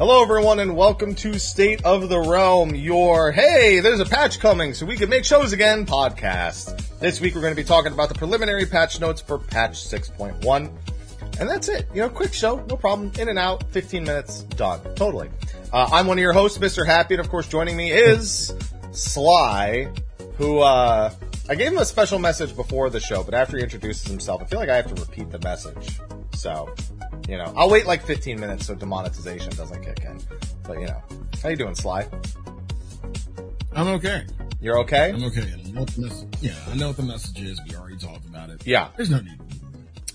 Hello, everyone, and welcome to State of the Realm, your hey, there's a patch coming so we can make shows again podcast. This week we're going to be talking about the preliminary patch notes for patch 6.1. And that's it. You know, quick show, no problem. In and out, 15 minutes, done. Totally. Uh, I'm one of your hosts, Mr. Happy, and of course joining me is Sly, who, uh, I gave him a special message before the show, but after he introduces himself, I feel like I have to repeat the message. So, you know, I'll wait like 15 minutes so demonetization doesn't kick in. But you know, how you doing, Sly? I'm okay. You're okay? I'm okay. I know what the message, yeah, I know what the message is. We already talked about it. Yeah. There's no need.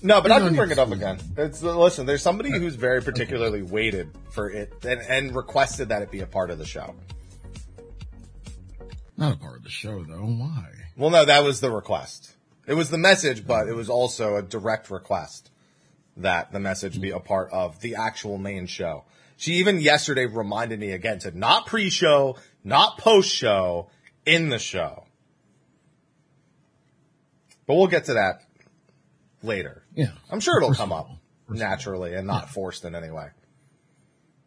No, but I can need bring it up again. It's listen. There's somebody who's very particularly waited for it and, and requested that it be a part of the show. Not a part of the show though. Why? Well, no, that was the request. It was the message, but it was also a direct request that the message be a part of the actual main show. She even yesterday reminded me again to not pre-show, not post-show, in the show. But we'll get to that later. Yeah. I'm sure it'll come up. Naturally and not forced in any way.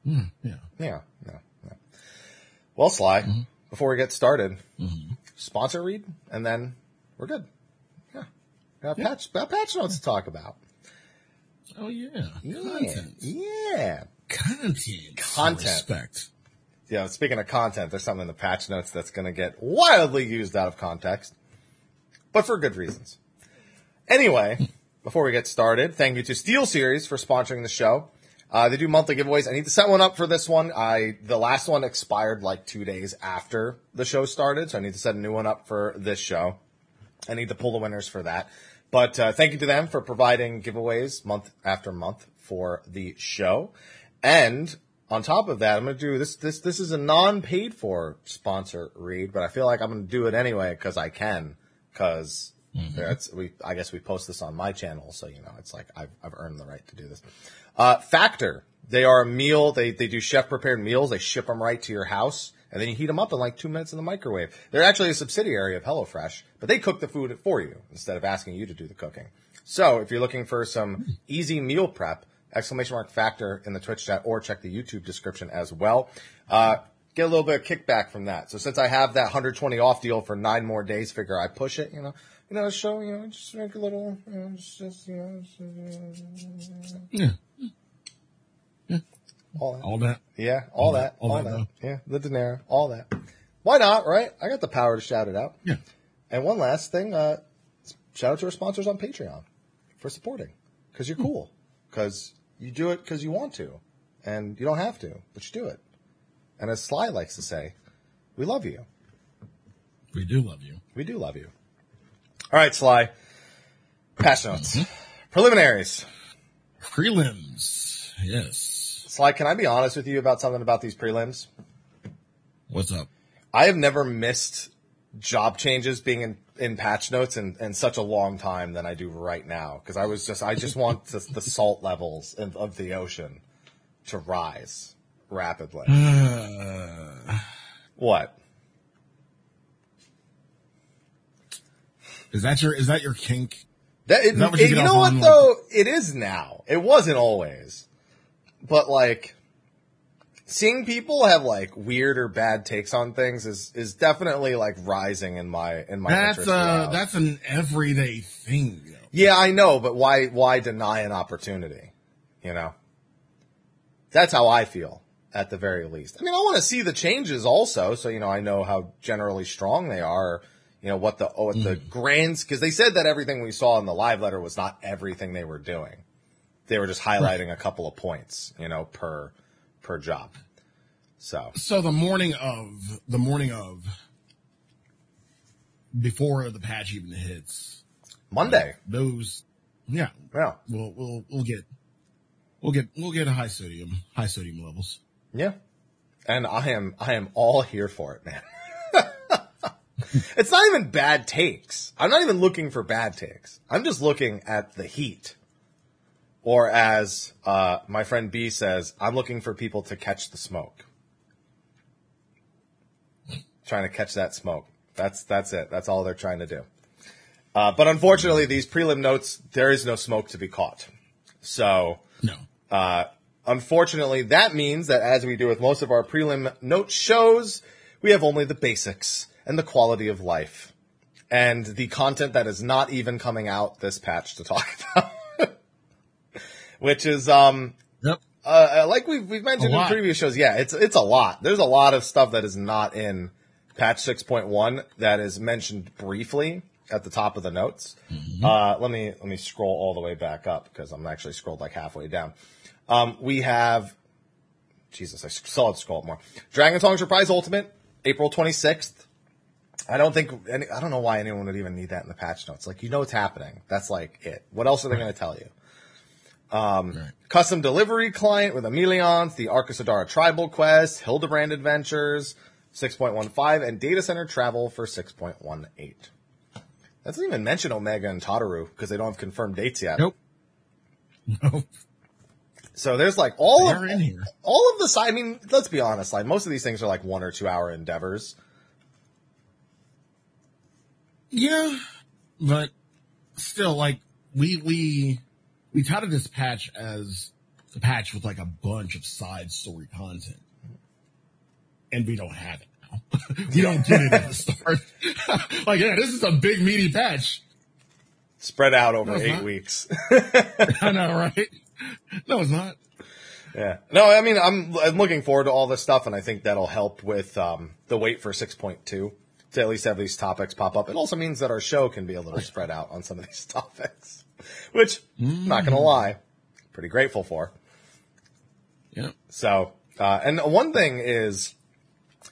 Mm, yeah. Yeah, yeah, yeah. Well, Sly, before we get started, sponsor read, and then we're good. Yeah. Got patch, got patch notes to talk about. Oh yeah. Yeah. Content. Yeah. Content. Content. Respect. Yeah, speaking of content, there's something in the patch notes that's going to get wildly used out of context, but for good reasons. Anyway, before we get started, thank you to SteelSeries for sponsoring the show. Uh, they do monthly giveaways. I need to set one up for this one. I the last one expired like two days after the show started, so I need to set a new one up for this show. I need to pull the winners for that. But uh, thank you to them for providing giveaways month after month for the show. And on top of that, I'm going to do this. This this is a non-paid for sponsor read, but I feel like I'm going to do it anyway because I can. Because that's we. I guess we post this on my channel, so you know it's like I've I've earned the right to do this. Uh, Factor. They are a meal. They they do chef prepared meals. They ship them right to your house, and then you heat them up in like two minutes in the microwave. They're actually a subsidiary of HelloFresh, but they cook the food for you instead of asking you to do the cooking. So if you're looking for some easy meal prep, exclamation mark Factor in the Twitch chat, or check the YouTube description as well. Uh, get a little bit of kickback from that. So since I have that 120 off deal for nine more days, figure I push it. You know, you know, show you know, just make a little, you know, just, you know, just, Yeah. All that. All that. Yeah, all that, all all that, that. Yeah, the dinero, all that. Why not, right? I got the power to shout it out. Yeah. And one last thing, uh, shout out to our sponsors on Patreon for supporting. Cause you're cool. Cause you do it cause you want to. And you don't have to, but you do it. And as Sly likes to say, we love you. We do love you. We do love you. All right, Sly. Patch notes. Preliminaries. Prelims. Yes. Sly, can I be honest with you about something about these prelims? What's up? I have never missed job changes being in, in patch notes in, in such a long time than I do right now. Cause I was just, I just want the, the salt levels of, of the ocean to rise rapidly. Uh, What? is that your is that your kink? That, it, that you it- you know what on, though? It is now. It wasn't always. But like, seeing people have like weird or bad takes on things is, is definitely like rising in my, in my That's interest. uh now. that's an everyday thing. Though. Yeah, I know, but why why deny an opportunity? You know? That's how I feel, at the very least. I mean, I want to see the changes also, so you know, I know how generally strong they are, you know, what the oh, what the grands because they said that everything we saw in the live letter was not everything they were doing. They were just highlighting a couple of points, you know, per per job. So So the morning of the morning of before the patch even hits, Monday. those yeah, Yeah. we'll we'll we'll get we'll get we'll get high sodium high sodium levels. Yeah. And I am I am all here for it, man. it's not even bad takes. I'm not even looking for bad takes. I'm just looking at the heat. Or as uh, my friend B says, I'm looking for people to catch the smoke. Trying to catch that smoke. That's that's it. That's all they're trying to do. Uh, but unfortunately, these prelim notes, there is no smoke to be caught. So No. uh, Unfortunately, that means that as we do with most of our prelim note shows, we have only the basics and the quality of life and the content that is not even coming out this patch to talk about. Which is, um, Yep. uh, like we've, we've mentioned in previous shows, yeah, it's, it's a lot. There's a lot of stuff that is not in patch 6.1 that is mentioned briefly at the top of the notes. Uh, let me, let me scroll all the way back up because I'm actually scrolled like halfway down. Um, we have, Jesus, I saw it scroll up more. Dragonsong's Reprise Ultimate, April 26th. I don't think, any, I don't know why anyone would even need that in the patch notes. Like, you know what's happening. That's like it. What else are they going to tell you? Um, right. Custom delivery client with Emelions, the Arkasodara Tribal Quest, Hildebrand Adventures, 6.15, and data center travel for 6.18. That doesn't even mention Omega and Tataru because they don't have confirmed dates yet. Nope. Nope. So there's like all They're of in here. all of the side. I mean, let's be honest. Like most of these things are like one or two hour endeavors. Yeah, but still, like we we we touted this patch as a patch with like a bunch of side story content, and we don't have it now. we don't get it at the start. like, yeah, this is a big meaty patch. Spread out over No, eight not. weeks. I know, right? No, it's not. Yeah. No, I mean, I'm, I'm looking forward to all this stuff, and I think that'll help with um, the wait for 6.2 to at least have these topics pop up. It also means that our show can be a little spread out on some of these topics, which, not going to lie, pretty grateful for. Yeah. So, uh, and one thing is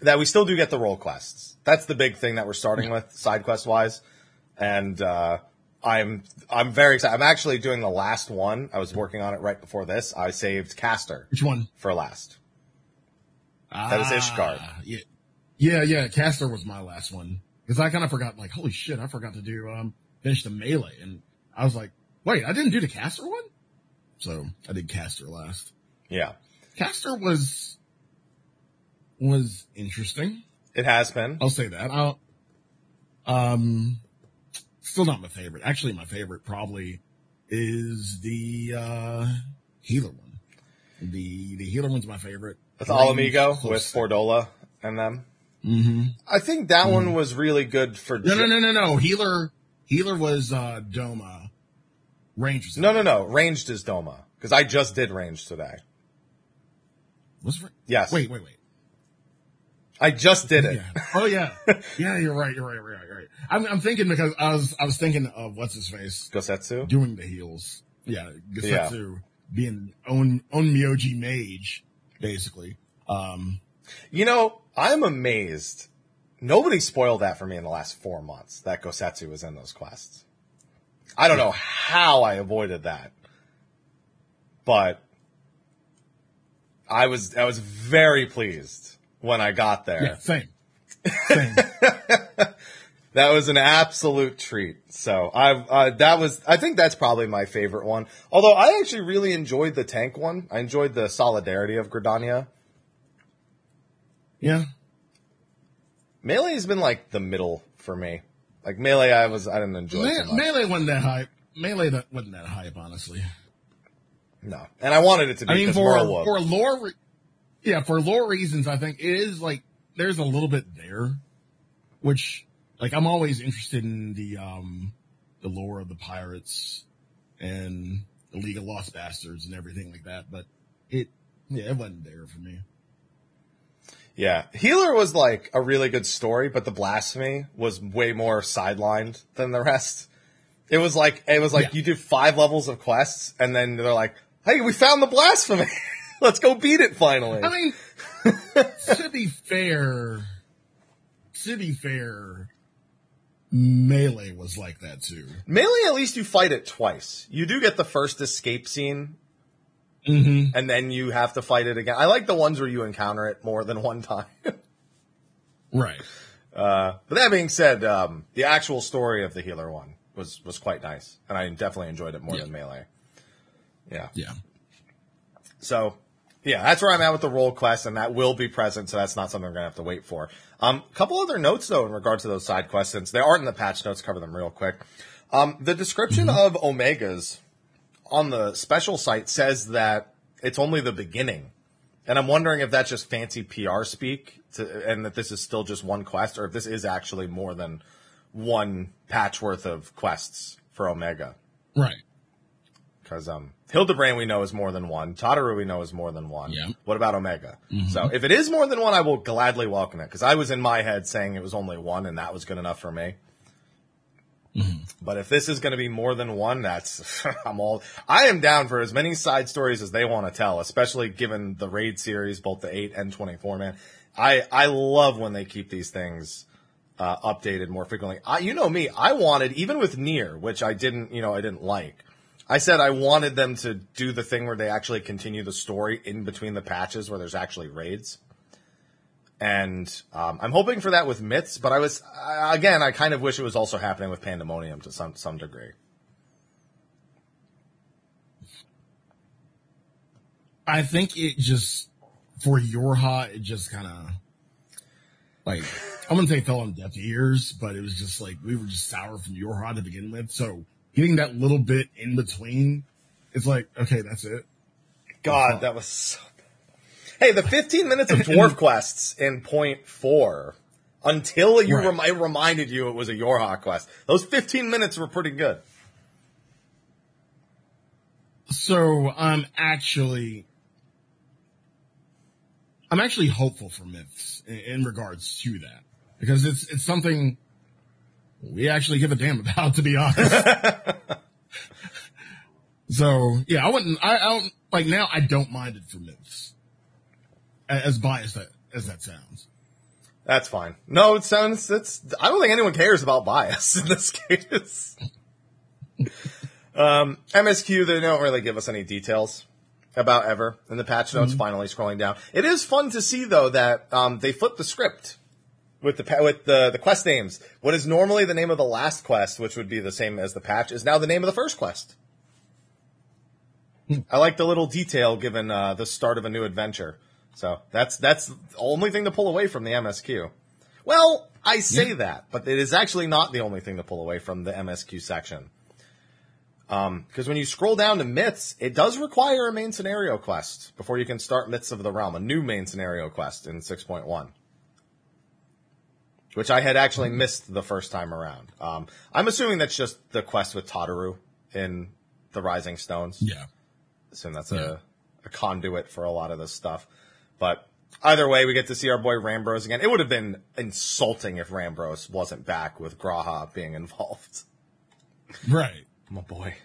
that we still do get the role quests. That's the big thing that we're starting with, side quest wise. And, uh, I'm, I'm very excited. I'm actually doing the last one. I was working on it right before this. I saved Caster Which one? for last. That is Ishgard. Ah, Yeah, yeah, yeah. Caster was my last one because I kind of forgot. Like, holy shit, I forgot to do um finish the melee, and I was like, wait, I didn't do the caster one. So I did caster last. Yeah. Caster was was interesting. It has been. I'll say that. I'll, um, still not my favorite. Actually, my favorite probably is the uh healer one. The the healer one's my favorite. With Ala Mhigo, with Fordola and them. Mm-hmm. I think that one was really good for. No, no, no, no, no. Healer, healer was uh Doma. Rangers. No, no, no. Ranged is Doma. Because I just did ranged today. Was? Yes. Wait, wait, wait. I just did it. Yeah. Oh yeah. Yeah, you're right. You're right. You're right. You're right. I'm, I'm thinking because I was, I was thinking of what's his face Gosetsu? doing the heels. Yeah. Gosetsu being own, own Myoji mage, basically. Um, You know, I'm amazed. Nobody spoiled that for me in the last four months, that Gosetsu was in those quests. I don't know how I avoided that. But I was I was very pleased when I got there. yeah, same. Same. That was an absolute treat. So I uh, that was I think that's probably my favorite one. Although I actually really enjoyed the tank one. I enjoyed the solidarity of Gridania. yeah. Melee has been like the middle for me. Like melee, I was I didn't enjoy Me-. Melee wasn't that hype. Melee that wasn't that hype, honestly. No, and I wanted it to be I mean, for for lore, re- yeah, for lore reasons, I think it is like there's a little bit there, which like I'm always interested in the um the lore of the pirates and the League of Lost Bastards and everything like that, but it yeah it wasn't there for me. Yeah, Healer was like a really good story, but the blasphemy was way more sidelined than the rest. It was like it was like Yeah. you do five levels of quests, and then they're like, "Hey, we found the blasphemy. Let's go beat it finally." I mean, to be fair, to be fair, Melee was like that too. Melee, at least you fight it twice. You do get the first escape scene, Mm-hmm. and then you have to fight it again. I like the ones where you encounter it more than one time. Right. Uh, but that being said, um, the actual story of the healer one was was quite nice, and I definitely enjoyed it more Yeah. than melee. Yeah. Yeah. So, yeah, that's where I'm at with the role quest, and that will be present. So that's not something we're gonna have to wait for. Um, a couple other notes though in regards to those side quests, since they aren't in the patch notes. Cover them real quick. Um, the description of omegas on the special site says that it's only the beginning. And I'm wondering if that's just fancy PR speak to, and that this is still just one quest or if this is actually more than one patch worth of quests for Omega. Right. Because um, Hildebrand we know is more than one. Tataru we know is more than one. Yeah. What about Omega? So if it is more than one, I will gladly welcome it. Because I was in my head saying it was only one, and that was good enough for me. But if this is going to be more than one, that's I'm all. I am down for as many side stories as they want to tell, especially given the raid series, both the eight and twenty four. Man, I I love when they keep these things uh, updated more frequently. I, you know me, I wanted even with NieR, which I didn't, you know, I didn't like. I said I wanted them to do the thing where they actually continue the story in between the patches where there's actually raids. And um, I'm hoping for that with Myths, but I was again, I kind of wish it was also happening with Pandemonium to some some degree. I think it just for your Yorha, it just kind of like I'm gonna say fell on deaf ears, but it was just like we were just sour from your Yorha to begin with. So getting that little bit in between, it's like okay, that's it. God, that was so. Hey, the 15 minutes of dwarf quests in point four, until you Right. rem- I reminded you it was a Yorha quest. Those 15 minutes were pretty good. So I'm actually, I'm actually hopeful for myths in, in regards to that because it's it's something we actually give a damn about, to be honest. so yeah, I wouldn't. I, I don't like now. I don't mind it for myths, as biased as that sounds. That's fine. No, it sounds that's. I don't think anyone cares about bias in this case. um, MSQ, they don't really give us any details about ever in the patch notes. Finally, scrolling down, it is fun to see though that um, they flipped the script with the with the the quest names. What is normally the name of the last quest, which would be the same as the patch, is now the name of the first quest. I like the little detail given uh, the start of a new adventure. So that's that's the only thing to pull away from the MSQ. Well, I say that, but it is actually not the only thing to pull away from the MSQ section. Because when you scroll down to myths, it does require a main scenario quest before you can start Myths of the Realm, a new main scenario quest in 6.1. Which I had actually missed the first time around. Um, I'm assuming that's just the quest with Tataru in the Rising Stones Yeah. assume that's Yeah. a, a conduit for a lot of this stuff. But either way, we get to see our boy Rammbroes again. It would have been insulting if Rammbroes wasn't back with G'raha being involved. Right. My boy,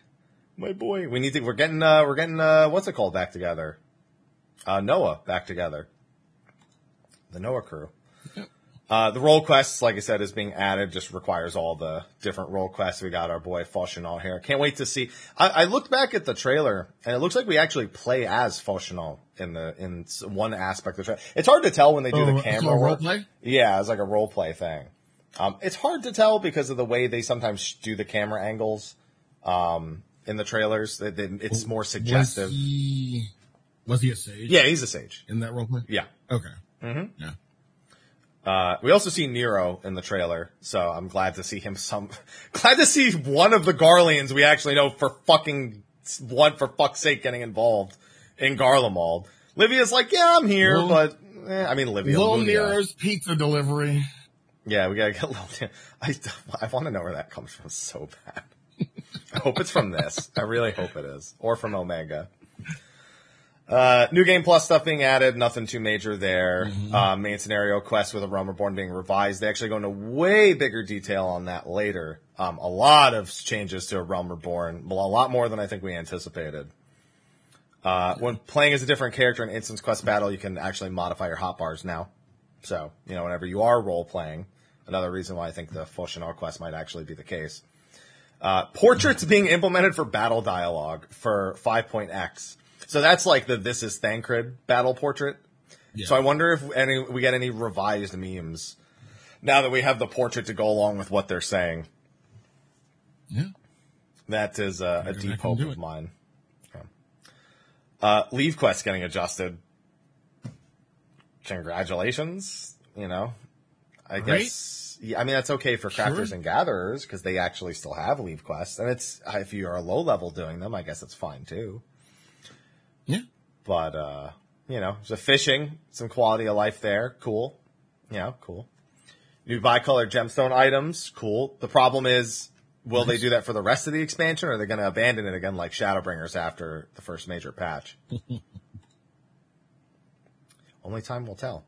my boy. We need to. We're getting. Uh, we're getting. Uh, what's it called? Back together. Uh, Noah back together. The Noah crew. Yep. Uh, the role quests, like I said, is being added. Just requires all the different role quests. We got our boy Fourchenault here. Can't wait to see. I, I looked back at the trailer, and it looks like we actually play as Fourchenault in the in one aspect of the trailer. It's hard to tell when they do Oh, the camera role work. play? Yeah, it's like a role play thing. Um, it's hard to tell because of the way they sometimes do the camera angles um, in the trailers. They- they- It's more suggestive. Was he, was he a sage? Yeah, he's a sage. In that role play? Yeah. Okay. Mm-hmm. Yeah. Uh, we also see Nero in the trailer, so I'm glad to see him some, glad to see one of the Garleans we actually know for fucking, one for fuck's sake getting involved in Garlemald. Livia's like, yeah, I'm here, but, eh, I mean, Livia. Little. Nero's pizza delivery. Yeah, we gotta get Lil I, I want to know where that comes from so bad. I hope it's from this. I really hope it is. Or from Omega. Uh, new game plus stuff being added, nothing too major there. Uh, main scenario quest with a Realm Reborn being revised. They actually go into way bigger detail on that later. Um, a lot of changes to a Realm Reborn, a lot more than I think we anticipated. Uh, when playing as a different character in instance quest battle, you can actually modify your hotbars now. So, you know, whenever you are role playing, another reason why I think the Fourchenault quest might actually be the case. Uh, portraits being implemented for battle dialogue for 5.x. So that's like the This is Thancred battle portrait. Yeah. So I wonder if any, we get any revised memes now that we have the portrait to go along with what they're saying. Yeah. That is uh, a deep hope of mine. Uh, leave quest getting adjusted. Congratulations. You know, I Right? guess. Yeah, I mean that's okay for crafters Sure. and gatherers because they actually still have leave quests, and it's if you are a low level doing them, I guess it's fine too. Yeah. But uh, you know, so fishing, some quality of life there. Cool. Yeah, cool. New bicolor gemstone items, cool. The problem is, will they do that for the rest of the expansion, or are they going to abandon it again like Shadowbringers after the first major patch? Only time will tell.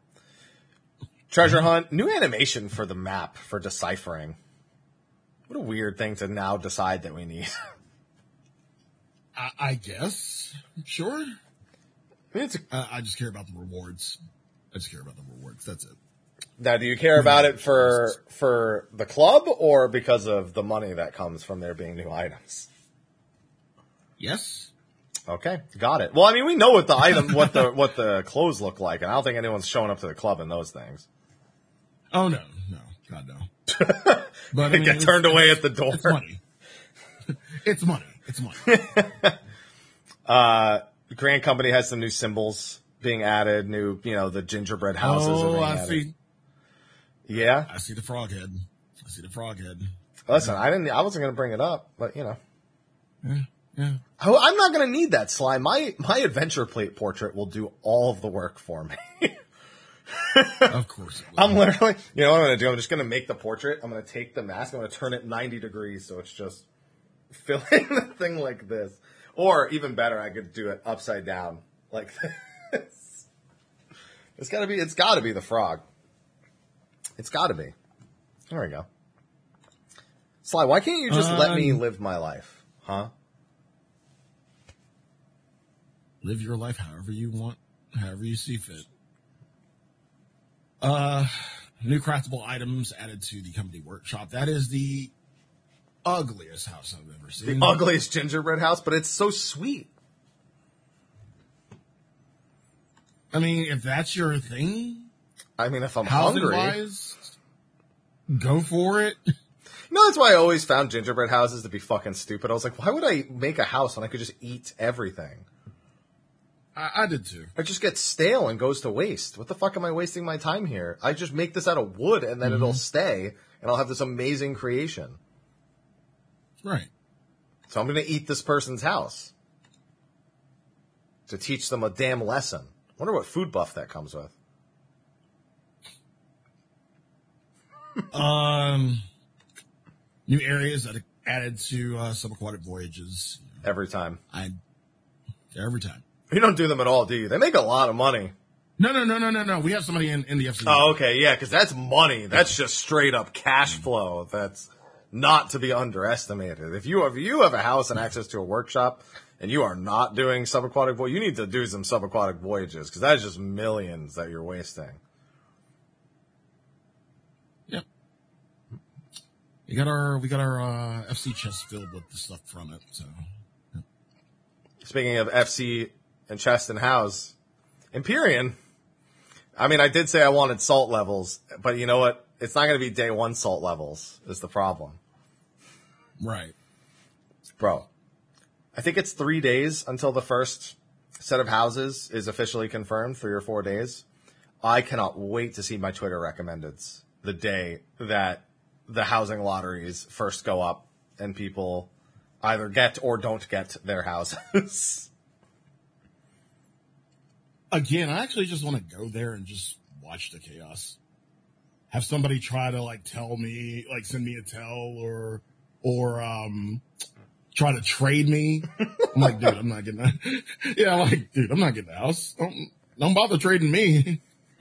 Treasure hunt, new animation for the map for deciphering. What a weird thing to now decide that we need. I, I guess. Sure. I mean, it's a, I just care about the rewards. I just care about the rewards. That's it. Now, do you care about it for for the club or because of the money that comes from there being new items? Yes. Okay, got it. Well, I mean, we know what the item, what the what the clothes look like, and I don't think anyone's showing up to the club in those things. Oh no, no, God no. But I They mean, get turned away at the door. It's money. it's money. It's money. Uh, Grand Company has some new symbols being added. New, you know, the gingerbread houses. are oh, I added. see. Yeah. I see the frog head. I see the frog head. Listen, I didn't. I wasn't going to bring it up, but you know, Yeah, yeah. Oh, I'm not going to need that slime. My my adventure plate portrait will do all of the work for me. Of course. It will. I'm literally, you know what I'm going to do? I'm just going to make the portrait. I'm going to take the mask. I'm going to turn it 90 degrees so it's just filling the thing like this. Or even better, I could do it upside down like this. It's got to be. It's got to be the frog. It's got to be. There we go. Sly, why can't you just let me Um, live my life, huh? Live your life however you want, however you see fit. Uh, new craftable items added to the company workshop. That is the ugliest house I've ever seen. The ugliest gingerbread house, but it's so sweet. I mean, if that's your thing, I mean, if I'm housing hungry, wise, go for it. No, that's why I always found gingerbread houses to be fucking stupid. I was like, why would I make a house when I could just eat everything? I, I did too. It just gets stale and goes to waste. What the fuck am I wasting my time here? I just make this out of wood and then it'll mm-hmm. stay and I'll have this amazing creation. Right. So I'm going to eat this person's house to teach them a damn lesson. Wonder what food buff that comes with. Um, new areas that are added to uh, subaquatic voyages. Every time. I every time. You don't do them at all, do you? They make a lot of money. No, no, no, no, no, no. We have somebody in, in the FC. Oh, okay, yeah, because that's money. That's just straight up cash flow. That's not to be underestimated. If you if you have a house and access to a workshop, and you are not doing subaquatic voyage, you need to do some subaquatic voyages because that's just millions that you're wasting. We got our we got our uh, FC chest filled with the stuff from it. So Speaking of FC and chest and house, Empyreum. I mean, I did say I wanted salt levels, but you know what? It's not going to be day one salt levels. Is the problem. right. Bro, I think it's three days until the first set of houses is officially confirmed, three or four days. I cannot wait to see my Twitter recommendeds the day that the housing lotteries first go up and people either get or don't get their houses. Again, I actually just want to go there and just watch the chaos. Have somebody try to like tell me, like send me a tell or or um try to trade me. I'm like, dude, I'm not getting that. Yeah, I'm like, dude, I'm not getting the house. Don't don't bother trading me.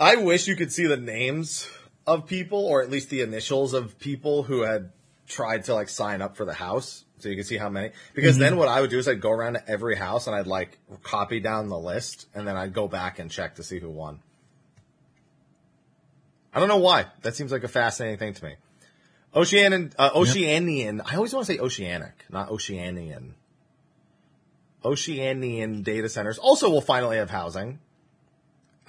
I wish you could see the names of people, or at least the initials of people who had tried to like sign up for the house, so you can see how many. Because then what I would do is I'd go around to every house and I'd like copy down the list, and then I'd go back and check to see who won. I don't know why. That seems like a fascinating thing to me. Oceanian, uh, Oceanian. I always want to say oceanic, not Oceanian. Oceanian data centers also will finally have housing.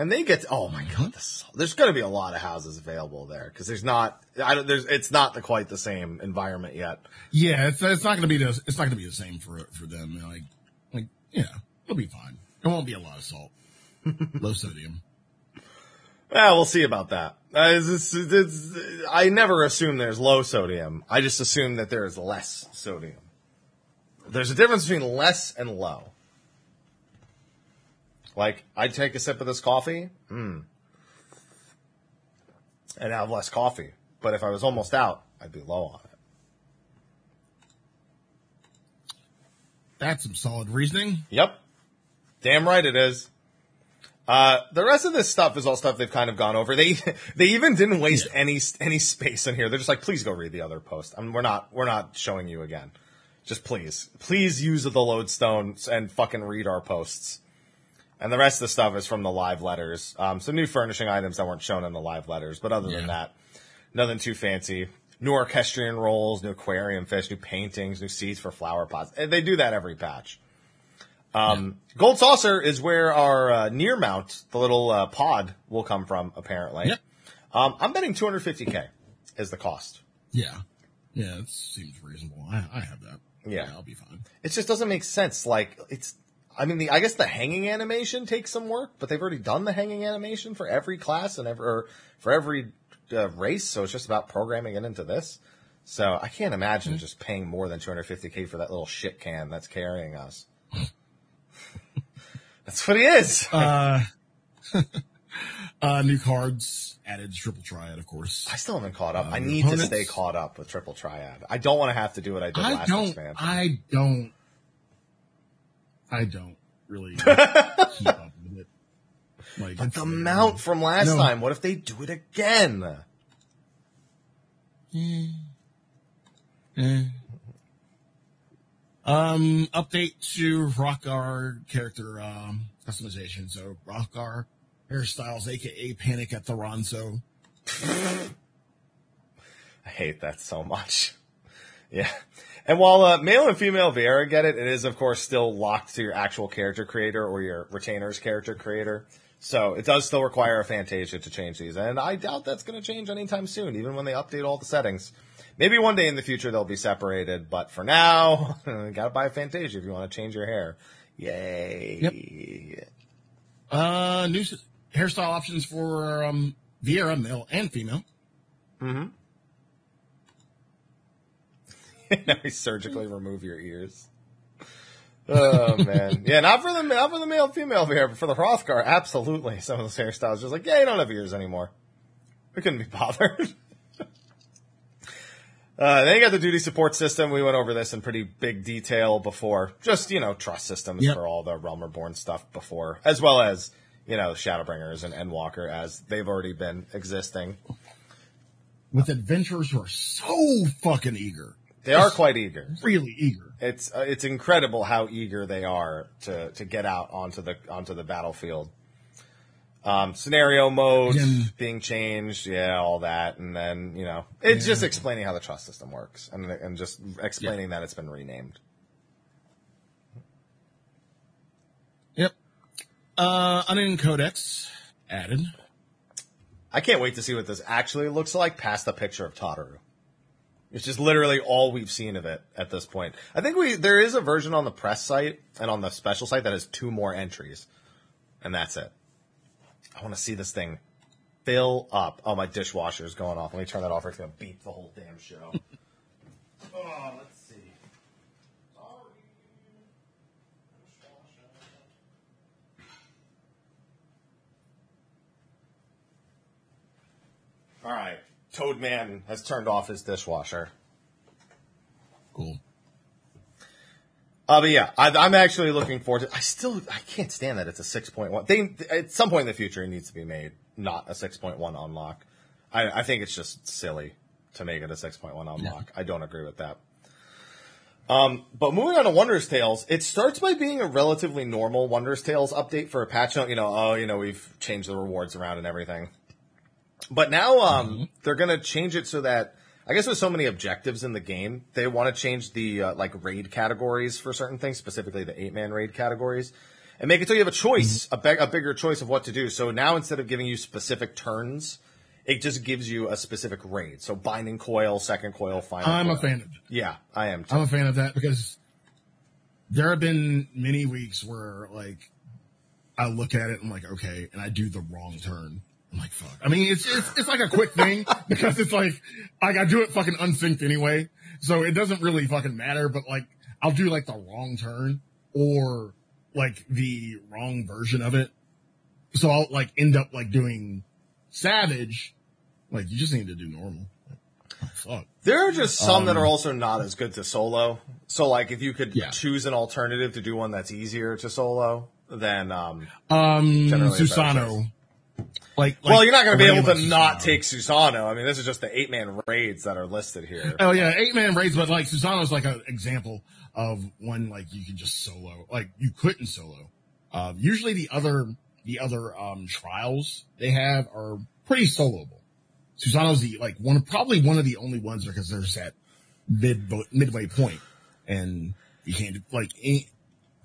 And they get, oh my god, this, there's going to be a lot of houses available there because there's not, I don't, there's, it's not the, quite the same environment yet. yeah, it's it's not gonna be the it's not gonna be the same for for them. Like like yeah, it'll be fine. It won't be a lot of salt, low sodium. Well, we'll see about that. Uh, it's, it's, it's- I never assume there's low sodium. I just assume that there is less sodium. There's a difference between less and low. Like, I'd take a sip of this coffee, mm, and have less coffee. But if I was almost out, I'd be low on it. That's some solid reasoning. Yep. Damn right it is. Uh, the rest of this stuff is all stuff they've kind of gone over. They they even didn't waste Yeah. any any space in here. They're just like, please go read the other post. I mean, we're not we're not showing you again. Just please, please use the lodestones and fucking read our posts. And the rest of the stuff is from the live letters. Um, some new furnishing items that weren't shown in the live letters, but other than Yeah. that, nothing too fancy. New orchestrion rolls, new aquarium fish, new paintings, new seeds for flower pots. They do that every patch. Um, Gold Saucer is where our uh, NieR mount, the little uh, pod, will come from. Apparently, Yep. um, I'm betting 250k is the cost. Yeah. Yeah, it seems reasonable. I, I have that. Yeah. I'll be fine. It just doesn't make sense. Like it's, I mean, the I guess the hanging animation takes some work, but they've already done the hanging animation for every class and ever for every uh, race, so it's just about programming it into this. So I can't imagine just paying more than 250k for that little shit can that's carrying us. that's what he is. Uh, uh, new cards added to triple triad, of course. I still haven't caught up. Uh, I need to stay caught up with Triple Triad. I don't want to have to do what I did I last don't, expansion. I don't, I don't really keep up with it. Like, but the mount from last No. time, what if they do it again? Eh. Um, update to Hrothgar character um, customization. So Hrothgar hairstyles, aka Panic at the Ronso. I hate that so much. Yeah. And while uh, male and female Viera get it, it is of course still locked to your actual character creator or your retainer's character creator. So it does still require a Fantasia to change these. And I doubt that's going to change anytime soon, even when they update all the settings. Maybe one day in the future they'll be separated, but for now, you gotta buy a Fantasia if you want to change your hair. Yay. Yep. Uh, new s- hairstyle options for um, Viera, male and female. now we surgically remove your ears. Oh man, yeah, not for the not for the male female hair, but for the Hrothgar, absolutely. Some of those hairstyles just like, yeah, you don't have ears anymore. We couldn't be bothered. Uh, then you got the duty support system. We went over this in pretty big detail before. Just, you know, trust systems Yep. for all the Realm Reborn stuff before, as well as, you know, Shadowbringers and Endwalker as they've already been existing. With adventurers who are so fucking eager. They are quite eager. Really eager. It's uh, it's incredible how eager they are to to get out onto the onto the battlefield. Um, scenario mode Again- being changed, yeah, all that, and then you know it's just explaining how the trust system works and and just explaining that it's been renamed. Yep. Uh, Unending Codex added. I can't wait to see what this actually looks like past the picture of Tataru. It's just literally all we've seen of it at this point. I think we there is a version on the press site and on the special site that has two more entries, and that's it. I want to see this thing fill up. Oh, my dishwasher's going off. Let me turn that off. Or it's gonna beep the whole damn show. oh, let's see. Sorry. All right, Toadman has turned off his dishwasher. Cool. Uh, but yeah, I, I'm actually looking forward to. I still, I can't stand that it's a 6.1. They at some point in the future it needs to be made not a 6.1 unlock. I, I think it's just silly to make it a 6.1 unlock. I don't agree with that. Um, but moving on to Wondrous Tales, it starts by being a relatively normal Wondrous Tales update for a patch note. You know, oh, you know, we've changed the rewards around and everything. But now um, they're going to change it so that I guess with so many objectives in the game, they want to change the uh, like raid categories for certain things, specifically the eight man raid categories, and make it so you have a choice, a, big, a bigger choice of what to do. So now instead of giving you specific turns, it just gives you a specific raid. So binding coil, second coil, final. I'm a fan of. Yeah, I am. Too. I'm a fan of that because there have been many weeks where like I look at it and I'm like, okay, and I do the wrong turn. I'm like, fuck. I mean, it's it's, it's like a quick thing because it's like like I do it fucking unsynced anyway, so it doesn't really fucking matter. But like, I'll do like the wrong turn or like the wrong version of it. So I'll like end up like doing savage. Like you just need to do normal. Fuck. There are just some that Um, are also not as good to solo. So like if you could Yeah. choose an alternative to do one that's easier to solo, then um Um, Generally a better Susano. Like, like well, you're not going to be able to Raven not take Susano. I mean, this is just the eight man raids that are listed here. Oh yeah, eight man raids, but like Susano's like an example of one like you can just solo. Like you couldn't solo. Um, usually the other the other um trials they have are pretty soloable. Susano's the like one probably one of the only ones because there's that mid midway point, and you can't like ain't-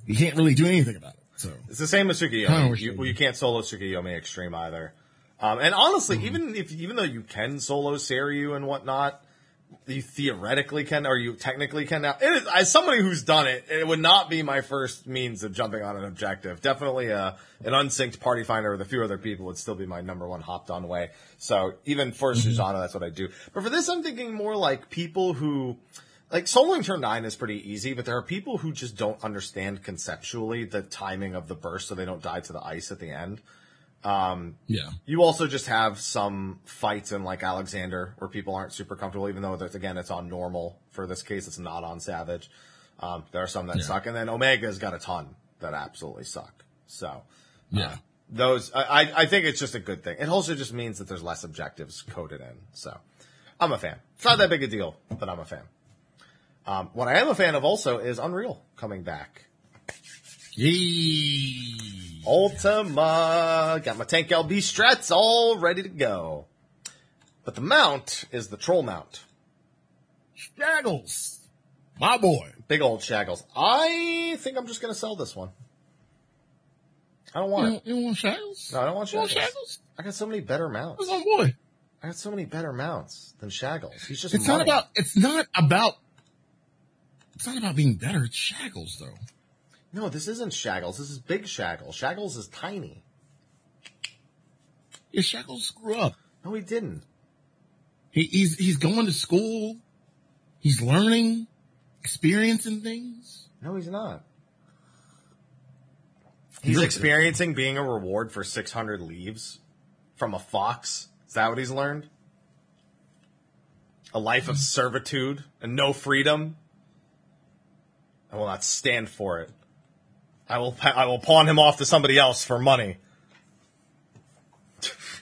you can't really do anything about it. So It's the same as Tsukiyomi. You, well, you can't solo Tsukiyomi Extreme either. Um, and honestly, even if even though you can solo Seiryu and whatnot, you theoretically can, or you technically can now. It is, as somebody who's done it, it would not be my first means of jumping on an objective. Definitely a, an unsynced party finder with a few other people would still be my number one hopped on way. So even for Susano, that's what I do. But for this, I'm thinking more like people who, like soloing turn nine is pretty easy, but there are people who just don't understand conceptually the timing of the burst so they don't die to the ice at the end. yeah, You also just have some fights in like Alexander where people aren't super comfortable, even though that's again it's on normal. For this case, it's not on Savage. Um, there are some that Yeah. suck, and then Omega's got a ton that absolutely suck. So yeah. those, I- I think it's just a good thing. It also just means that there's less objectives coded in. So I'm a fan. It's not that big a deal, but I'm a fan. Um, what I am a fan of also is Unreal coming back. Yee. Ultima. Got my tank LB strats all ready to go. But the mount is the troll mount. Shaggles, my boy. Big old shaggles. I think I'm just going to sell this one. I don't You want it. don't, you want shaggles? No, I don't want You want shaggles. shaggles? I got so many better mounts. That's my boy. I got so many better mounts than shaggles. He's just It's not about. It's not about. It's not about being better. It's shaggles, though. No, this isn't shaggles. This is big shaggles. Shaggles is tiny. Yeah, shaggles screw up. No, he didn't. He, he's he's going to school. He's learning, experiencing things. No, he's not. He's experiencing being a reward for 600 leaves from a fox. Is that what he's learned? A life of servitude and no freedom. I will not stand for it. I will. pa- I will pawn him off to somebody else for money.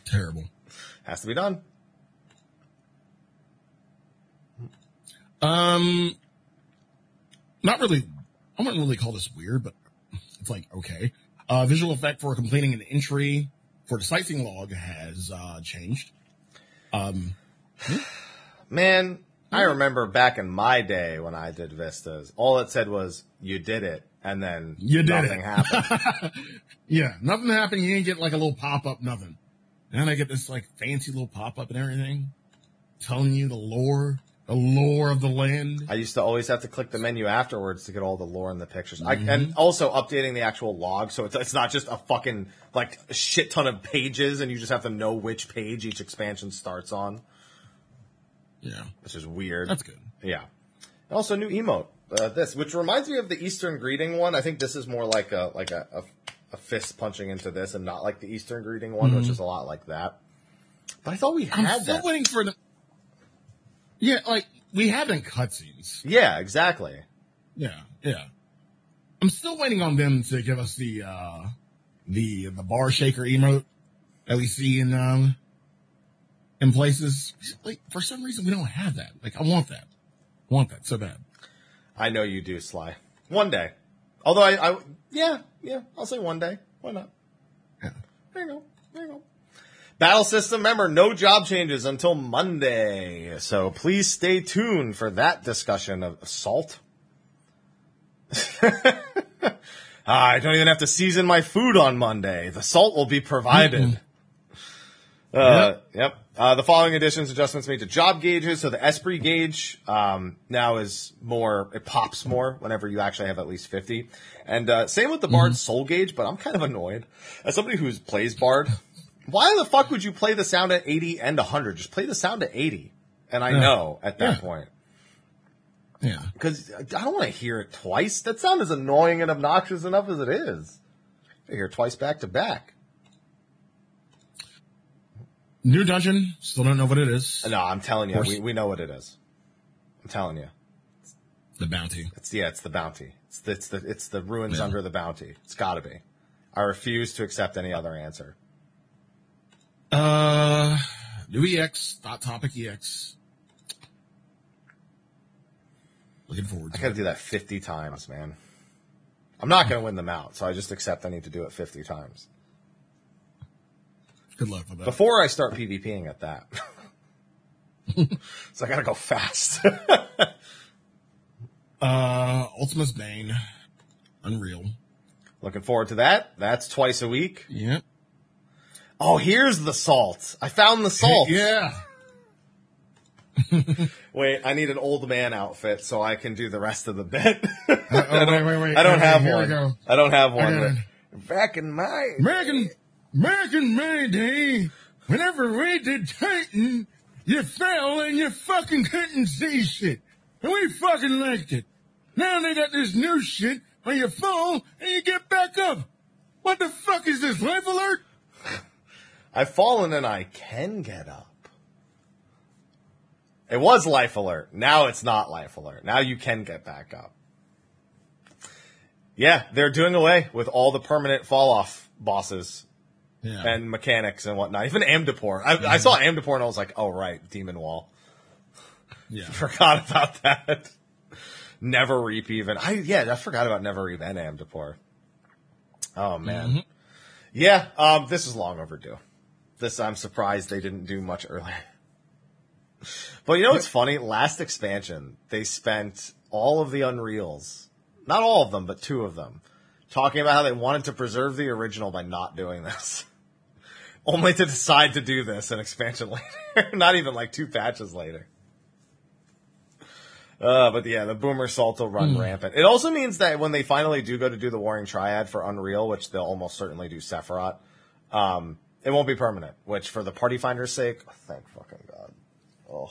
Terrible. Has to be done. Um, not really. I wouldn't really call this weird, but it's like okay. Uh, visual effect for completing an entry for the sightseeing log has uh, changed. Um, Man, I remember back in my day when I did vistas, all it said was "you did it," and then You did nothing it. happened. yeah, nothing happened. You didn't get like a little pop up, nothing. And then I get this like fancy little pop up and everything, telling you the lore, the lore of the land. I used to always have to click the menu afterwards to get all the lore and the pictures. Mm-hmm. and also updating the actual log, so it's, it's not just a fucking like a shit ton of pages, and you just have to know which page each expansion starts on, Yeah, which is weird. that's good. yeah. Also new emote, uh, this, which reminds me of the Eastern greeting one. I think this is more like a like a, a, a fist punching into this, and not like the Eastern greeting one, which is a lot like that. But I thought we Mm-hmm. I'm had still that. waiting for the. Yeah, like we have in cutscenes. Yeah, exactly. Yeah, yeah. I'm still waiting on them to give us the uh the the bar shaker emote that we see in um in places. Like for some reason we don't have that. Like I want that. I want that so bad. I know you do, Sly. One day. Although I, I yeah, yeah, I'll say one day. Why not? Yeah. There you go. There you go. Battle system, remember, no job changes until Monday. So please stay tuned for that discussion of assault. Ah, I don't even have to season my food on Monday. The salt will be provided. Uh, yep. Uh, the following additions, adjustments made to job gauges. So the Esprit gauge, um, now is more, it pops more whenever you actually have at least 50. And, uh, same with the Bard soul gauge, but I'm kind of annoyed. As somebody who plays Bard, why the fuck would you play the sound at 80 and 100? Just play the sound at 80. And I Yeah. know at that Yeah. point. Yeah. Because I don't want to hear it twice. That sound is annoying and obnoxious enough as it is. I hear it twice back to back. New dungeon. Still don't know what it is. No, I'm telling you, we, we know what it is. I'm telling you. The bounty. It's yeah, it's the bounty. It's the it's the, it's the ruins Yeah. under the bounty. It's got to be. I refuse to accept any other answer. Uh, new EX. Dot topic EX. Looking forward I got to do that 50 times, man. I'm not going to win them out, so I just accept I need to do it 50 times Good luck with that. before I start PvPing at that. so I got to go fast. Uh, Ultima's Bane. Unreal. Looking forward to that. That's twice a week. Yep. Oh, here's the salt. I found the salt. Yeah. Wait, I need an old man outfit so I can do the rest of the bit. oh, wait, wait, wait. I don't Okay, have we one. I don't have one. Back in my American, American Mayday. Whenever we did Titan, you fell and you fucking couldn't see shit. And we fucking liked it. Now they got this new shit where you fall and you get back up. What the fuck is this, life alert? I've fallen and I can get up. It was life alert. Now it's not life alert. Now you can get back up. Yeah, they're doing away with all the permanent fall off bosses Yeah. and mechanics and whatnot. Even Amdapor. I, I saw Amdapor and I was like, oh right, Demon Wall. yeah. Forgot about that. Neverreap even. I yeah, I forgot about Neverreap and Amdapor. Oh man. Yeah, um, this is long overdue. This I'm surprised they didn't do much earlier. But you know what's funny? Last expansion, they spent all of the Unreals, not all of them, but two of them, talking about how they wanted to preserve the original by not doing this. Only to decide to do this an expansion later. not even like two patches later. Uh, but yeah, the Boomer Salt will run rampant. It also means that when they finally do go to do the Warring Triad for Unreal, which they'll almost certainly do Sephiroth, um, it won't be permanent, which for the Party Finder's sake, oh, thank fucking God. Oh.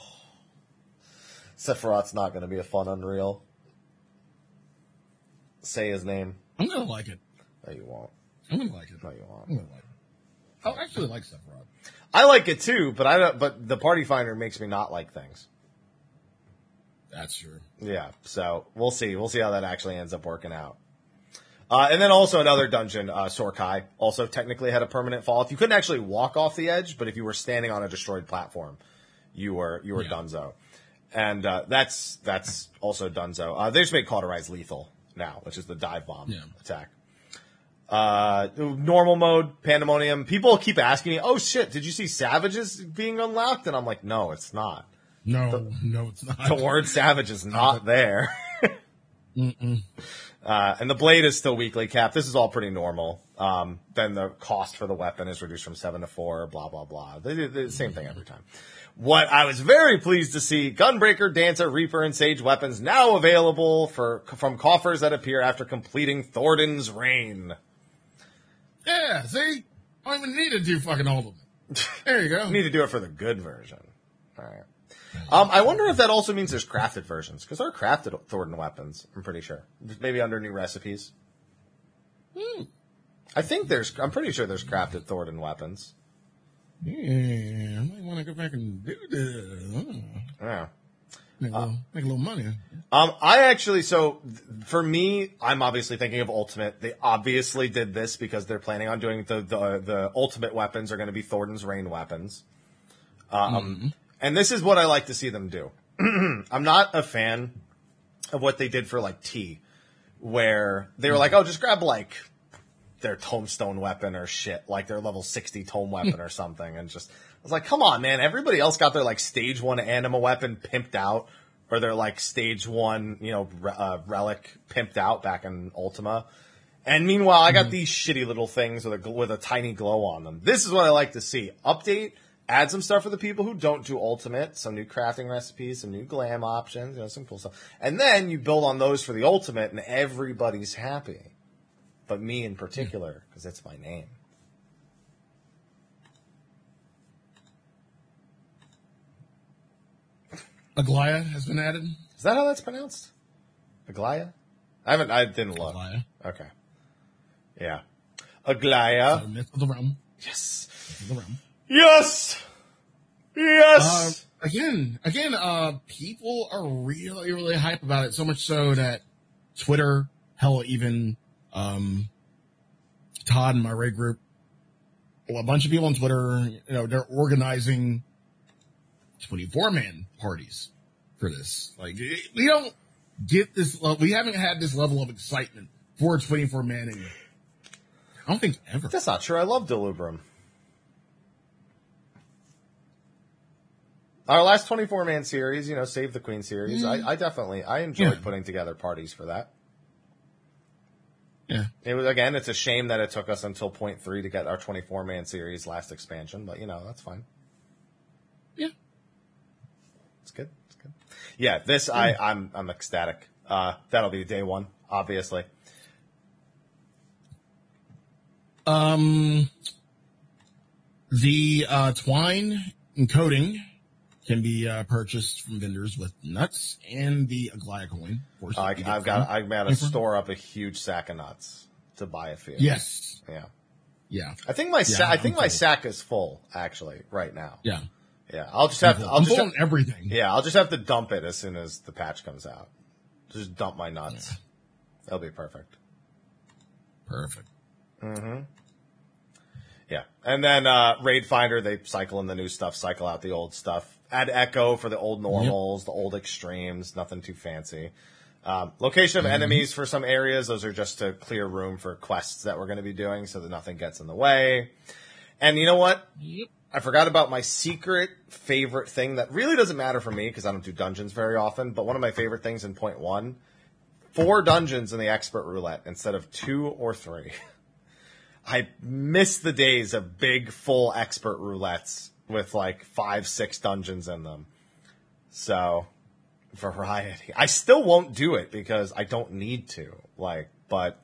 Sephiroth's not going to be a fun Unreal. Say his name. I'm gonna like it. No, you won't. I'm gonna like it. No, you won't. I'm gonna like it. I actually like Sephiroth. I like it too, but I don't, but the Party Finder makes me not like things. That's true. Yeah, so we'll see. We'll see how that actually ends up working out. Uh, and then also another dungeon, uh, Sohr Khai, also technically had a permanent fall. If you couldn't actually walk off the edge, but if you were standing on a destroyed platform, you were you were Yeah. Dunzo, and uh, that's that's also Dunzo. Uh, they just made Cauterize lethal now, which is the dive bomb Yeah. attack. Uh, normal mode, pandemonium. People keep asking me, "Oh shit, did you see Savages being unlocked?" And I'm like, "No, it's not. No, no, it's not. The word Savage is not there." Uh, and the blade is still weekly capped. This is all pretty normal. Um, then the cost for the weapon is reduced from seven to four, blah, blah, blah. They do the same thing every time. What I was very pleased to see, Gunbreaker, Dancer, Reaper, and Sage weapons now available for, from coffers that appear after completing Thordan's Reign. Yeah, see? I don't even need to do fucking all of them. There you go. You need to do it for the good version. All right. Um, I wonder if that also means there's crafted versions, because there are crafted Thordan weapons, I'm pretty sure. Maybe under new recipes. Hmm. I think there's, I'm pretty sure there's crafted Thordan weapons. Yeah, I might want to go back and do that. Yeah. Make a, little, make a little money. Um, I actually, so for me, I'm obviously thinking of Ultimate. They obviously did this because they're planning on doing the, the, the Ultimate weapons are going to be Thordan's Reign weapons. Um, and this is what I like to see them do. I'm not a fan of what they did for like T, where they were like, oh, just grab like their tombstone weapon or shit, like their level 60 tome weapon or something. And just, was like, come on, man. Everybody else got their like stage one anima weapon pimped out or their like stage one, you know, re- uh, relic pimped out back in Ultima. And meanwhile, I got these shitty little things with a, gl- with a tiny glow on them. This is what I like to see. Update, add some stuff for the people who don't do Ultimate, some new crafting recipes, some new glam options, you know, some cool stuff. And then you build on those for the Ultimate and everybody's happy but me in particular, because it's my name. Aglaia has been added. Is that how that's pronounced? Aglaia? I haven't. I didn't look. Aglaia. Okay. Yeah. Aglaia. So Myth of the Realm. Yes. The Realm. Yes. Uh, Yes. again, again, uh, people are really, really hype about it. So much so that Twitter, hell, even um, Todd and my raid group, well, a bunch of people on Twitter, you know, they're organizing 24 man parties for this. Like, we don't get this, le- we haven't had this level of excitement for 24 man in, I don't think ever. That's not true. I love Delubrum. Our last 24 man series, you know, Save the Queen series, I, mm. I definitely, I enjoyed Yeah. putting together parties for that. Yeah. It was, again, it's a shame that it took us until point three to get our 24 man series last expansion, but you know, that's fine. Yeah. It's good. It's good. Yeah, this, I, I'm, I'm ecstatic. Uh, that'll be day one, obviously. Um, the uh, twine and coating can be uh, purchased from vendors with nuts and the Aglaia coin. Of course, I, I've got, I've got to store up a huge sack of nuts to buy a few. Yes. Yeah. Yeah. I think my sa- I think I'm my sack is full actually right now. Yeah. Yeah, I'll just have to. I'll I'm just on everything. yeah, I'll just have to dump it as soon as the patch comes out. Just dump my nuts. That'll be perfect. Perfect. Mm-hmm. Yeah, and then uh, Raid Finder they cycle in the new stuff, cycle out the old stuff. Add Echo for the old normals, the old extremes. Nothing too fancy. Um, location of enemies for some areas; those are just to clear room for quests that we're going to be doing, so that nothing gets in the way. And you know what? Yep. I forgot about my secret favorite thing that really doesn't matter for me because I don't do dungeons very often. But one of my favorite things in point one, four dungeons in the expert roulette instead of two or three. I miss the days of big full expert roulettes with like five, six dungeons in them. So variety. I still won't do it because I don't need to. Like, but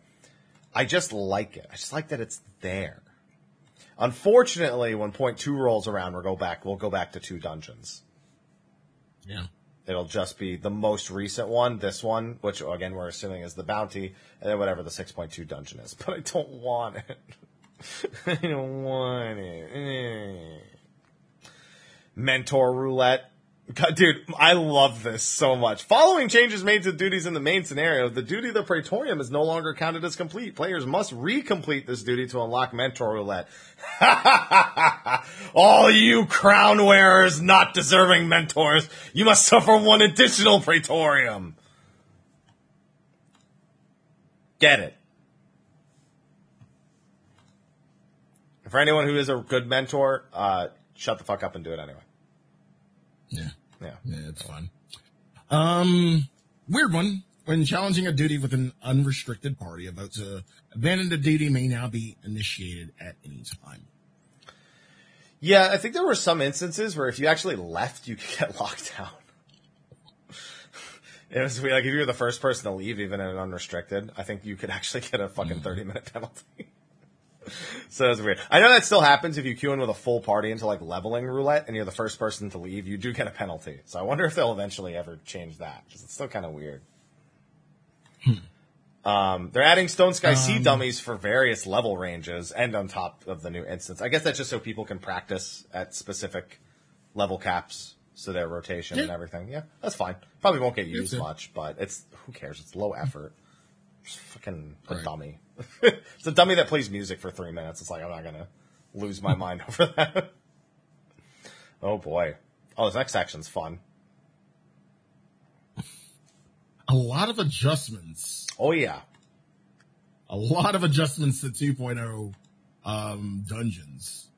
I just like it. I just like that it's there. Unfortunately, when point two rolls around, we'll go back. We'll go back to two dungeons. Yeah. It'll just be the most recent one, this one, which again we're assuming is the bounty, and then whatever the six point two dungeon is. But I don't want it. I don't want it. Eh. Mentor roulette. Dude, I love this so much. Following changes made to duties in the main scenario, the duty of the Praetorium is no longer counted as complete. Players must recomplete this duty to unlock Mentor Roulette. All you crown wearers not deserving mentors, you must suffer one additional Praetorium. Get it. For anyone who is a good mentor, uh, shut the fuck up and do it anyway. Yeah. Yeah. Yeah, it's fun. Um, weird one. When challenging a duty with an unrestricted party about to abandon the duty may now be initiated at any time. Yeah, I think there were some instances where if you actually left, you could get locked down. It was like if you were the first person to leave, even in an unrestricted, I think you could actually get a fucking thirty minute penalty. so it's weird. I know that still happens if you queue in with a full party into like leveling roulette, and you're the first person to leave, you do get a penalty. So I wonder if they'll eventually ever change that because it's still kind of weird. Um, they're adding Stone Sky Sea dummies for various level ranges and on top of the new instance. I guess that's just so people can practice at specific level caps, so their rotation and everything. Yeah, that's fine. Probably won't get used much, but it's who cares? It's low effort. Just fucking a Right. dummy. It's a dummy that plays music for three minutes. It's like I'm not gonna lose my mind over that. oh boy. Oh, this next section's fun. A lot of adjustments. Oh yeah. A lot of adjustments to 2.0 um, dungeons.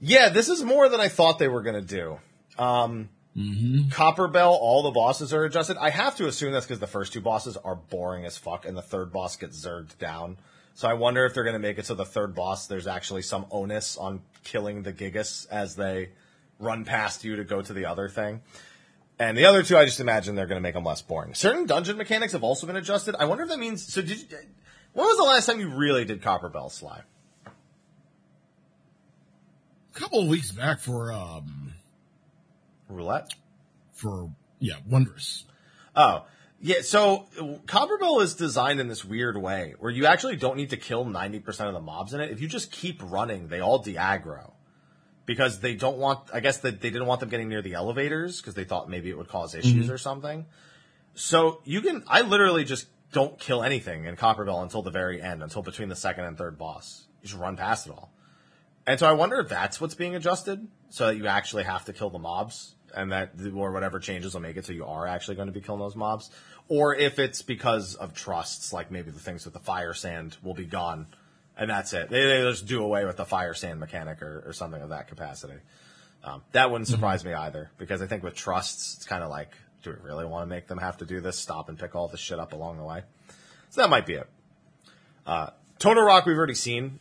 Yeah, this is more than I thought they were gonna do. Um, Copperbell, all the bosses are adjusted. I have to assume that's because the first two bosses are boring as fuck, and the third boss gets zerged down. So I wonder if they're going to make it so the third boss there's actually some onus on killing the Gigas as they run past you to go to the other thing. And the other two, I just imagine they're going to make them less boring. Certain dungeon mechanics have also been adjusted. I wonder if that means. So did you? When was the last time you really did Copperbell Sly? A couple of weeks back for um, Roulette. for yeah, wondrous. Oh, yeah. So Copperbell is designed in this weird way where you actually don't need to kill 90% of the mobs in it. If you just keep running, they all de-aggro. Because they don't want, I guess that they didn't want them getting near the elevators because they thought maybe it would cause issues mm-hmm. or something. So you can, I literally just don't kill anything in Copperbell until the very end, until between the second and third boss. You just run past it all. And so I wonder if that's what's being adjusted so that you actually have to kill the mobs and that, or whatever changes will make it so you are actually going to be killing those mobs. Or if it's because of trusts, like maybe the things with the fire sand will be gone and that's it. They, they just do away with the fire sand mechanic or, or something of that capacity. Um, that wouldn't surprise me either because I think with trusts, it's kind of like, do we really want to make them have to do this? Stop and pick all this shit up along the way. So that might be it. Uh, Toto-Rak, we've already seen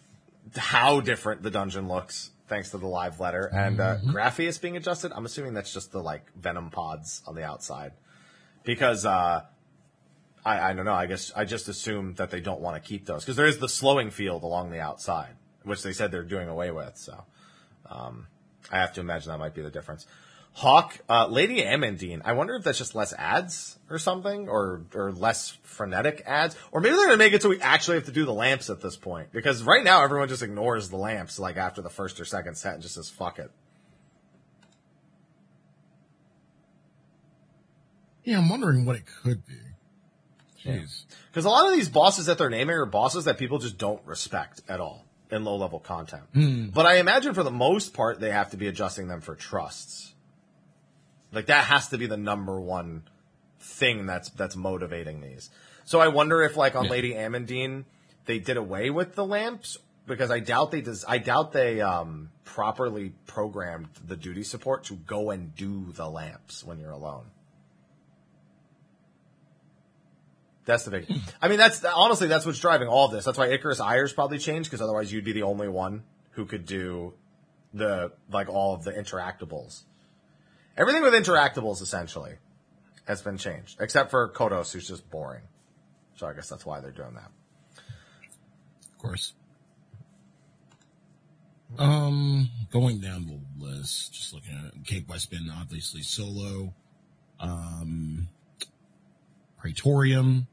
how different the dungeon looks thanks to the live letter and uh, Graffias being adjusted. I'm assuming that's just the like venom pods on the outside because uh, I, I don't know. I guess I just assume that they don't want to keep those because there is the slowing field along the outside, which they said they're doing away with. So um, I have to imagine that might be the difference. Haukke, uh, Lady Amandine. I wonder if that's just less ads or something, or or less frenetic ads, or maybe they're gonna make it so we actually have to do the lamps at this point because right now everyone just ignores the lamps like after the first or second set and just says fuck it. Yeah, I'm wondering what it could be. Jeez. Because a lot of these bosses that they're naming are bosses that people just don't respect at all in low level content. But I imagine for the most part, they have to be adjusting them for trusts. Like that has to be the number one thing that's that's motivating these. So I wonder if like on Yeah. Lady Amandine, they did away with the lamps because I doubt they des- I doubt they um, properly programmed the duty support to go and do the lamps when you're alone. That's the big. I mean, that's honestly that's what's driving all of this. That's why Icarus Ayers probably changed because otherwise you'd be the only one who could do the like all of the interactables. Everything with interactables essentially has been changed, except for Kodos, who's just boring. So I guess that's why they're doing that. Of course. Um, going down the list, just looking at it, Cape Westwind, obviously solo. Um, Praetorium.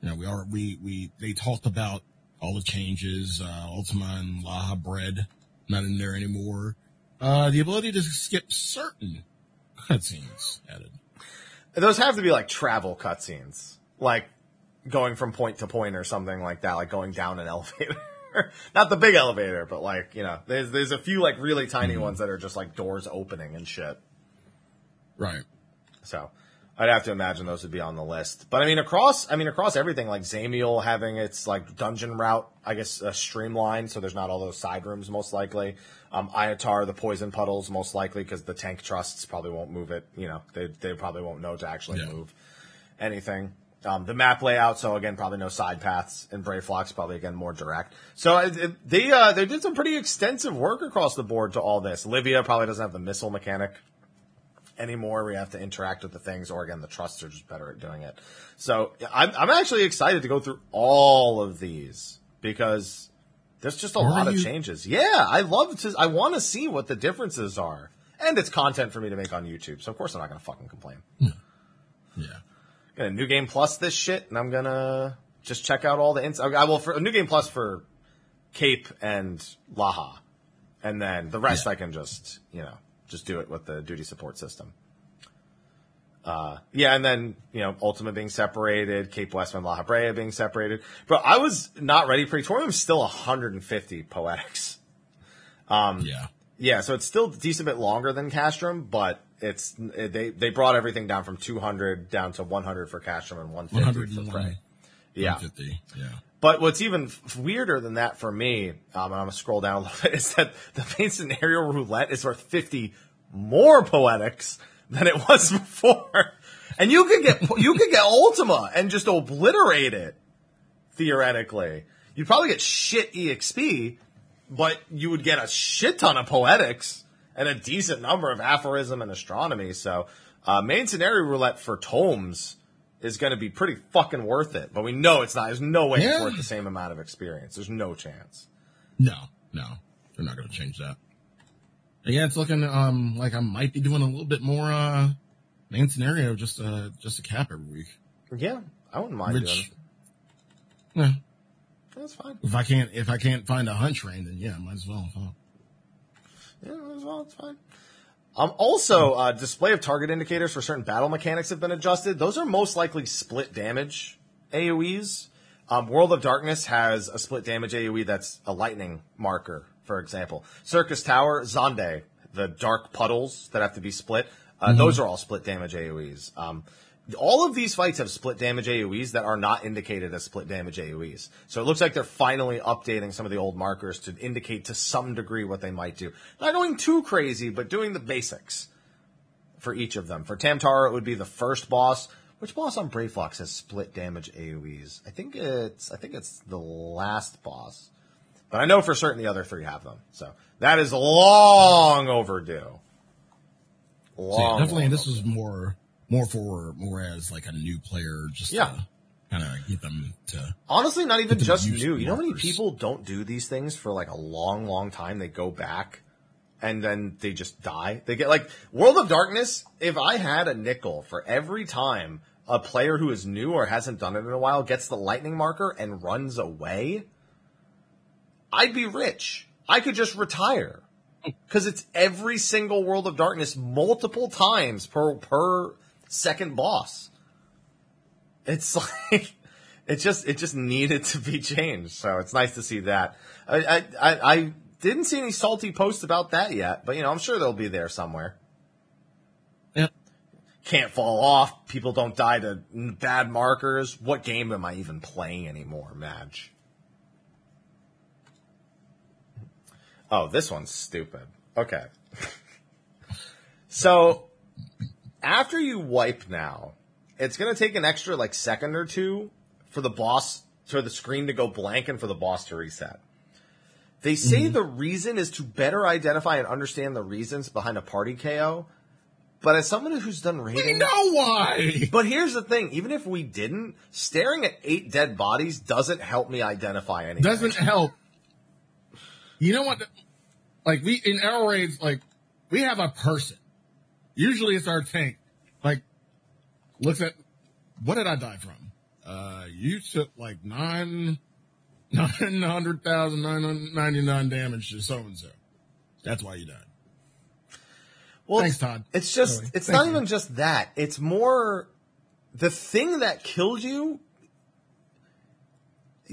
You know, we are, we, we, they talked about all the changes, uh, Ultima and Lahabrea, not in there anymore. Uh, the ability to skip certain cutscenes added. Those have to be like travel cutscenes, like going from point to point or something like that, like going down an elevator. Not the big elevator, but like you know, there's there's a few like really tiny ones that are just like doors opening and shit. Right. So I'd have to imagine those would be on the list. But I mean, across, I mean, across everything, like Dzemael having its like dungeon route, I guess, uh, streamlined, so there's not all those side rooms most likely. Um, Iatar, the poison puddles most likely because the tank trusts probably won't move it. You know, they they probably won't know to actually Yeah. move anything. Um, the map layout, so again, probably no side paths, and Brayflox probably again more direct. So it, it, they uh, they did some pretty extensive work across the board to all this. Livia probably doesn't have the missile mechanic anymore. We have to interact with the things, or again, the trusts are just better at doing it. So I'm, I'm actually excited to go through all of these because there's just a Are lot of you? changes. Yeah, I love to. I want to see what the differences are, and it's content for me to make on YouTube. So of course I'm not going to fucking complain. Yeah. Got a new game plus this shit, and I'm gonna just check out all the ins. I will for a new game plus for Cape and Laha, and then the rest Yeah. I can just you know just do it with the duty support system. Uh, yeah, and then you know Ultima being separated, Cape Westwind, La Habrea being separated. But I was not ready. Praetorium's still 150 poetics. Um, yeah. Yeah, so it's still a decent bit longer than Castrum, but it's they they brought everything down from 200 down to 100 for Castrum and 150 for 101. Prey. Yeah, 150. Yeah. but what's even f- weirder than that for me, um, and I'm gonna scroll down a little bit, is that the main scenario roulette is worth 50 more poetics than it was before, and you could get you could get Ultima and just obliterate it theoretically. You'd probably get shit exp, but you would get a shit ton of poetics and a decent number of aphorism and astronomy. So, uh, main scenario roulette for tomes is going to be pretty fucking worth it. But we know it's not. There's no way it's Yeah. worth the same amount of experience. There's no chance. No, no. They're not going to change that. Yeah, it's looking um like I might be doing a little bit more uh main scenario just uh just a cap every week. Yeah, I wouldn't mind doing Which it. yeah, That's fine. if I can't if I can't find a hunt train, then yeah, might as well. Huh. Yeah, as well, it's fine. Um, also, uh, display of target indicators for certain battle mechanics have been adjusted. Those are most likely split damage AoEs. Um, World of Darkness has a split damage AoE that's a lightning marker, for example. Syrcus Tower, Zonde, the dark puddles that have to be split, uh, those are all split damage AoEs. Um, all of these fights have split damage AoEs that are not indicated as split damage AoEs. So it looks like they're finally updating some of the old markers to indicate to some degree what they might do. Not going too crazy, but doing the basics for each of them. For Tamtara, it would be the first boss. Which boss on Brayflox has split damage AoEs? I think it's I think it's the last boss. But I know for certain the other three have them. So that is long overdue. So Long, yeah, definitely, this overdue. was more more for more as like a new player, just Yeah. kind of get them to. Honestly, not even just new. You know how many people don't do these things for like a long, long time? They go back and then they just die. They get like World of Darkness. If I had a nickel for every time a player who is new or hasn't done it in a while gets the lightning marker and runs away, I'd be rich. I could just retire. Cause it's every single World of Darkness multiple times per, per second boss. It's like, it just, it just needed to be changed. So it's nice to see that. I, I, I, I didn't see any salty posts about that yet, but you know, I'm sure they'll be there somewhere. Yeah. Can't fall off. People don't die to bad markers. What game am I even playing anymore, Madge? Oh, this one's stupid. Okay. so, after you wipe now, it's going to take an extra like second or two for the boss, for the screen to go blank and for the boss to reset. They say mm-hmm. the reason is to better identify and understand the reasons behind a party KO. But as someone who's done We raiding, know why. but here's the thing: even if we didn't, staring at eight dead bodies doesn't help me identify anything. Doesn't help. You know what? Like we in air raids, like we have a person. Usually it's our tank. Like looks at what did I die from? Uh, you took like nine, nine hundred thousand nine hundred ninety nine damage to so and so. That's why you died. Well, Thanks, it's- Todd. It's just, it's not you. even just that. It's more the thing that killed you.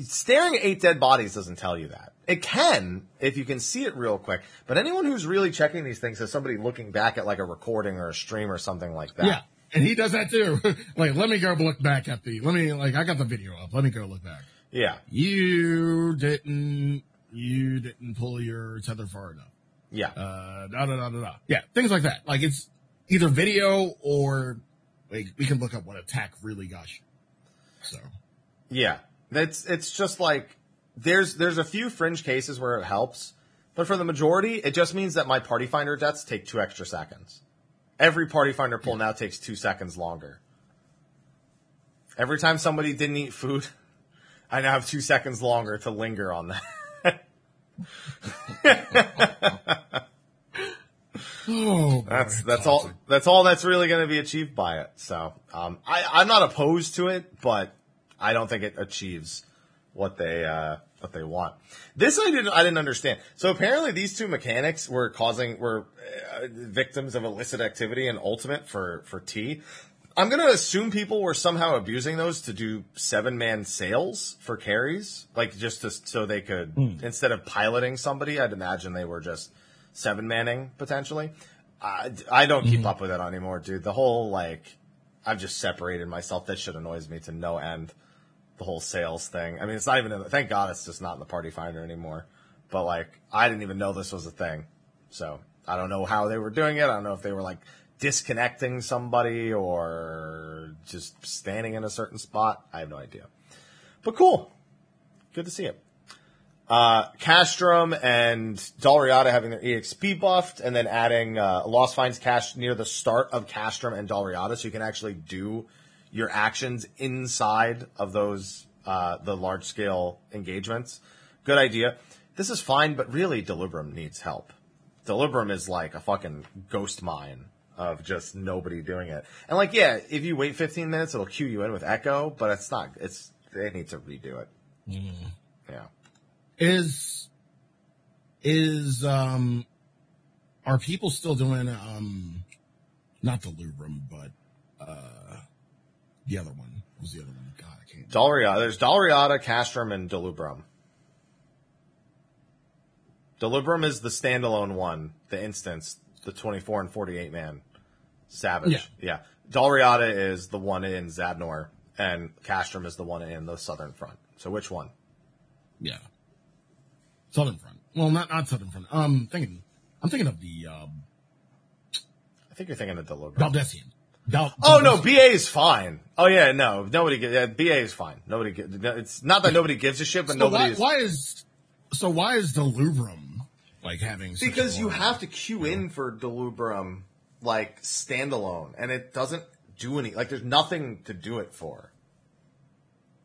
Staring at eight dead bodies doesn't tell you that. It can if you can see it real quick. But anyone who's really checking these things is somebody looking back at like a recording or a stream or something like that. Yeah, and he does that too. like, let me go look back at the. Let me like I got the video up. Let me go look back. Yeah. You didn't. You didn't pull your tether far enough. Yeah. uh, da da da da da. Yeah, things like that. Like it's either video or like we can look up what attack really got you. So Yeah, that's it's just like there's there's a few fringe cases where it helps, but for the majority, it just means that my party finder deaths take two extra seconds. Every party finder pull now takes two seconds longer. Every time somebody didn't eat food, I now have two seconds longer to linger on that. oh, That's that's all. That's all that's really going to be achieved by it. So um, I, I'm not opposed to it, but I don't think it achieves what they uh, what they want. This I didn't I didn't understand. So apparently these two mechanics were causing were uh, victims of illicit activity and ultimate for for T. I'm going to assume people were somehow abusing those to do seven man sales for carries, like just to, so they could instead of piloting somebody. I'd imagine they were just seven manning potentially. I, I don't keep up with it anymore, dude. The whole like, I've just separated myself. That shit annoys me to no end. The whole sales thing. I mean, it's not even. In the, thank God it's just not in the party finder anymore. But like, I didn't even know this was a thing. So I don't know how they were doing it. I don't know if they were like disconnecting somebody or just standing in a certain spot. I have no idea. But cool. Good to see it. Uh, Castrum and Dalriada having their EXP buffed, and then adding uh, Lost Finds Cache near the start of Castrum and Dalriada, so you can actually do your actions inside of those uh, the large scale engagements. Good idea. This is fine, but really, Delubrum needs help. Delubrum is like a fucking ghost mine of just nobody doing it. And like, yeah, if you wait 15 minutes, it'll cue you in with Echo, but it's not. It's they need to redo it. Yeah. Is is um are people still doing um not the Lubrum, but uh the other one? Was the other one? God, I can't. Dalriada. There's Dalriada, Castrum, and Delubrum. Delubrum is the standalone one, the instance, the 24 and 48 man Savage. Yeah. yeah. Dalriada is the one in Zadnor, and Castrum is the one in the Southern Front. So which one? Yeah. Southern Front. Well, not not Southern Front. Um, thinking. I'm thinking of the um, I think you're thinking of Delubrum. Baldesion. Val- Oh no, BA is fine. Oh yeah, no, nobody. Yeah, BA is fine. Nobody. It's not that nobody gives a shit, but So nobody why, is. why is so? Why is the Lubrum like having? Because you have to queue in for Delubrum like standalone, and it doesn't do any. Like, there's nothing to do it for,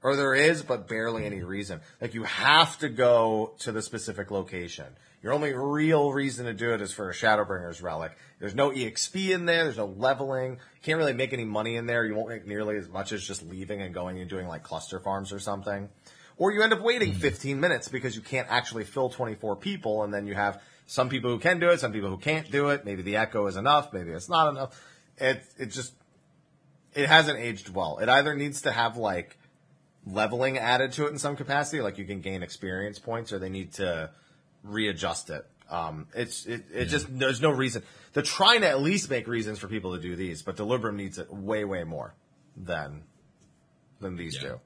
or there is, but barely any reason. Like, you have to go to the specific location. Your only real reason to do it is for a Shadowbringer's relic. There's no EXP in there. There's no leveling. You can't really make any money in there. You won't make nearly as much as just leaving and going and doing like cluster farms or something. Or you end up waiting hmm. 15 minutes because you can't actually fill 24 people, and then you have some people who can do it, some people who can't do it. Maybe the echo is enough, maybe it's not enough. It it just it hasn't aged well. It either needs to have like leveling added to it in some capacity, like you can gain experience points, or they need to readjust it. Um, it's it, it just there's no reason. They're trying to at least make reasons for people to do these, but Delubrum needs it way way more than than these Yeah. do.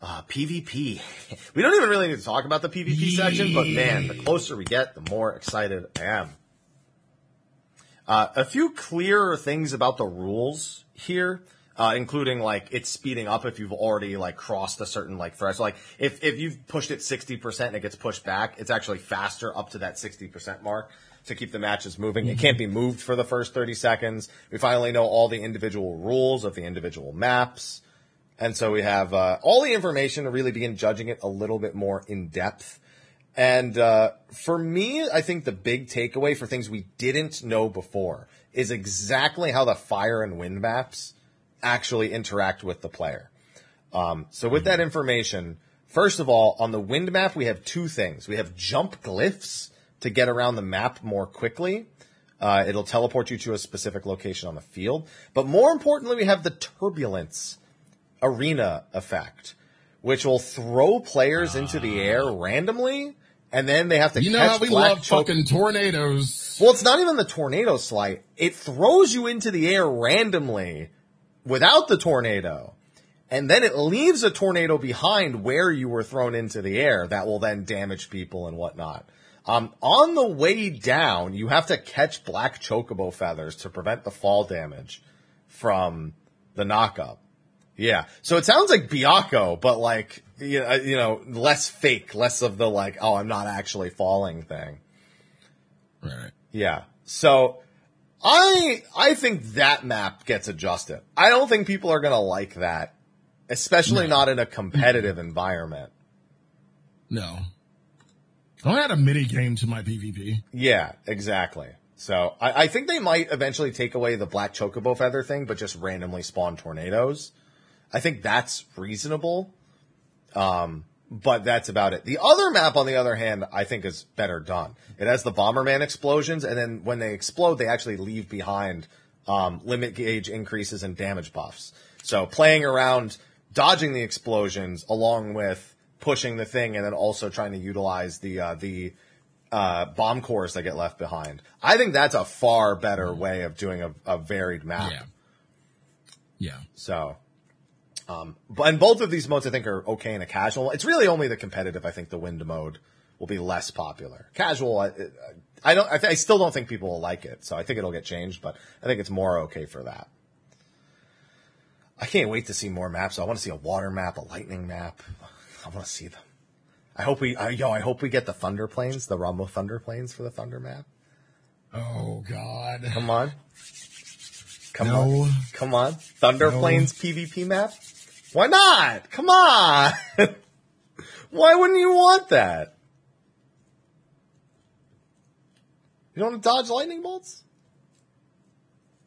Uh, PvP. We don't even really need to talk about the PvP section, but man, the closer we get, the more excited I am. Uh, a few clearer things about the rules here, uh, including like it's speeding up if you've already like crossed a certain like threshold. Like if, if you've pushed it 60% and it gets pushed back, it's actually faster up to that 60% mark to keep the matches moving. It can't be moved for the first 30 seconds. We finally know all the individual rules of the individual maps. And so we have uh, all the information to really begin judging it a little bit more in depth. And uh, for me, I think the big takeaway for things we didn't know before is exactly how the fire and wind maps actually interact with the player. Um, so with that information, first of all, on the wind map, we have two things. We have jump glyphs to get around the map more quickly. Uh, it'll teleport you to a specific location on the field. But more importantly, we have the turbulence arena effect, which will throw players into the air randomly, and then they have to You know how we love choke- fucking tornadoes. well, it's not even the tornado slide. It throws you into the air randomly without the tornado. And then it leaves a tornado behind where you were thrown into the air that will then damage people and whatnot. Um, on the way down, you have to catch black chocobo feathers to prevent the fall damage from the knockup. Yeah. So it sounds like Byakko, but like, you know, you know, less fake, less of the like, oh, I'm not actually falling thing. Right. Yeah. So I I think that map gets adjusted. I don't think people are gonna like that, especially No. not in a competitive environment. No. I add a mini game to my PvP. Yeah, exactly. So I, I think they might eventually take away the black chocobo feather thing, but just randomly spawn tornadoes. I think that's reasonable. Um, but that's about it. The other map, on the other hand, I think is better done. It has the Bomberman explosions, and then when they explode, they actually leave behind um, limit gauge increases and damage buffs. So playing around, dodging the explosions, along with pushing the thing, and then also trying to utilize the uh, the uh, bomb cores that get left behind. I think that's a far better way of doing a, a varied map. Yeah. Yeah. So, um, but and both of these modes I think are okay in a casual. It's really only the competitive. I think the wind mode will be less popular. Casual, I, I don't. I, th- I still don't think people will like it. So I think it'll get changed, but I think it's more okay for that. I can't wait to see more maps. I want to see a water map, a lightning map. I want to see them. I hope we, yo, I hope we get the Thunder Plains, the Rumble Thunder Plains for the thunder map. Oh God. Come on. Come No. on. Come on. Thunder No. Plains PvP map? Why not? Come on. Why wouldn't you want that? You don't want to dodge lightning bolts?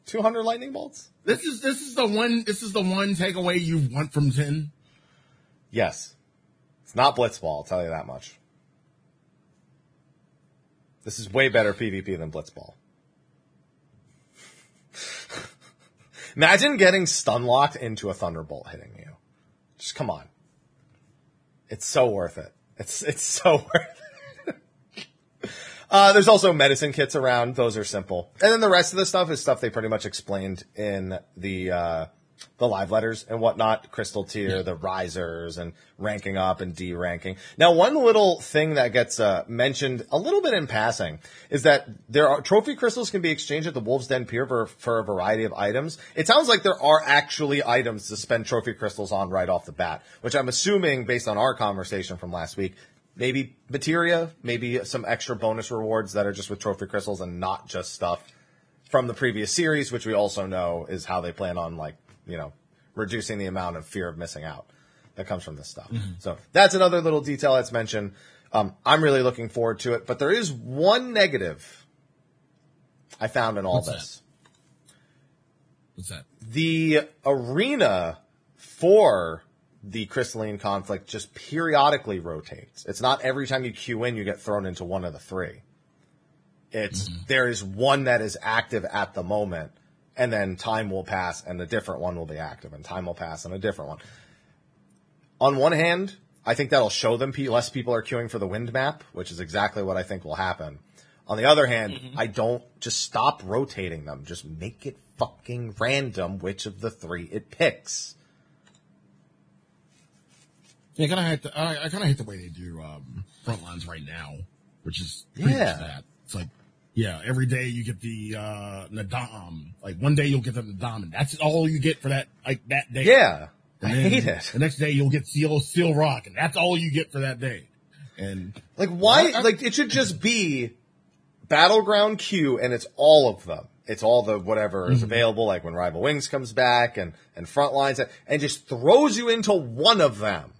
200 lightning bolts? This is this is the one this is the one takeaway you want from ten. Yes. It's not Blitzball, I'll tell you that much. This is way better PvP than Blitzball. Imagine getting stun locked into a thunderbolt hitting. Just come on. It's so worth it. It's it's so worth it. uh, there's also medicine kits around. Those are simple. And then the rest of the stuff is stuff they pretty much explained in the uh, the live letters and whatnot, crystal tier, the risers and ranking up and D ranking. Now, one little thing that gets uh, mentioned a little bit in passing is that there are trophy crystals can be exchanged at the Wolves Den Pier for, for a variety of items. It sounds like there are actually items to spend trophy crystals on right off the bat, which I'm assuming based on our conversation from last week, maybe materia, maybe some extra bonus rewards that are just with trophy crystals and not just stuff from the previous series, which we also know is how they plan on like you know, reducing the amount of fear of missing out that comes from this stuff. Mm-hmm. So that's another little detail that's mentioned. Um, I'm really looking forward to it, but there is one negative I found in all What's this. What's that? The arena for the crystalline conflict just periodically rotates. It's not every time you queue in, you get thrown into one of the three. It's, there is one that is active at the moment and then time will pass and a different one will be active and time will pass and a different one. On one hand, I think that'll show them pe- less people are queuing for the wind map, which is exactly what I think will happen. On the other hand, I don't just stop rotating them. Just make it fucking random which of the three it picks. Yeah, I kind of hate the I, I kind of hate the way they do um, front lines right now, which is pretty Yeah. much that. It's like, yeah, every day you get the uh, Nadam. Like one day you'll get the Nadam, and that's all you get for that like that day. Yeah. I And then hate it. The next day you'll get Steel Seal Rock, and that's all you get for that day. And Like why? I- I- like it should just be battleground queue, and it's all of them. It's all the whatever Mm-hmm. is available, like when Rival Wings comes back and and Frontlines, and just throws you into one of them,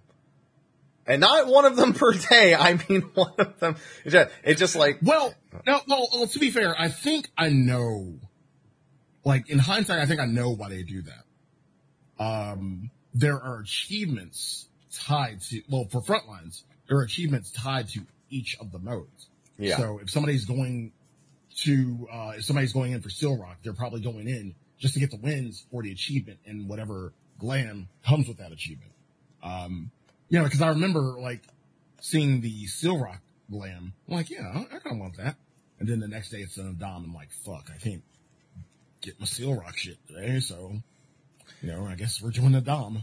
and not one of them per day. I mean one of them. It's just, it's just like Well, no, well, well, to be fair, I think I know. Like in hindsight, I think I know why they do that. Um, there are achievements tied to well for frontlines. There are achievements tied to each of the modes. Yeah. So if somebody's going to, uh, if somebody's going in for Seal Rock, they're probably going in just to get the wins for the achievement and whatever glam comes with that achievement. Um, you know, because I remember like seeing the Seal Rock glam. I'm like, yeah, I, I kind of want that. And then the next day it's an Dom. I'm like, fuck, I can't get my Seal Rock shit today. So, you know, I guess we're doing the Dom.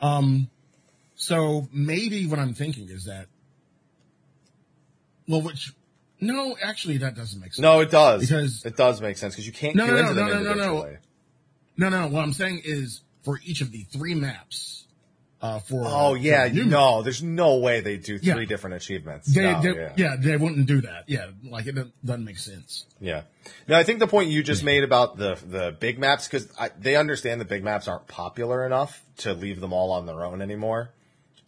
Um, so maybe what I'm thinking is that, well, which, no, actually that doesn't make sense. no, it does Because- it does make sense because you can't No, no, into no, no, no, no, no. individually. No, no, what I'm saying is for each of the three maps, uh, for, Oh yeah, for no, there's no way they do Yeah. three different achievements. They, No, they, yeah. yeah. they wouldn't do that. Yeah, like it doesn't- doesn't make sense. Yeah. No, I think the point you just made about the the big maps because they understand the big maps aren't popular enough to leave them all on their own anymore.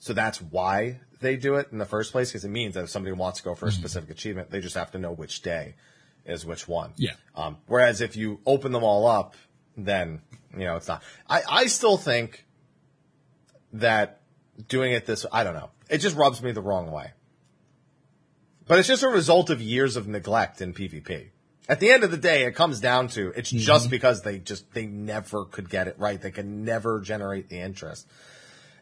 So that's why they do it in the first place because it means that if somebody wants to go for a specific achievement, they just have to know which day is which one. Yeah. Um, whereas if you open them all up, then you know it's not. I I still think that doing it this I don't know. It just rubs me the wrong way. But it's just a result of years of neglect in PvP. At the end of the day, it comes down to it's mm-hmm. just because they just they never could get it right. They can never generate the interest.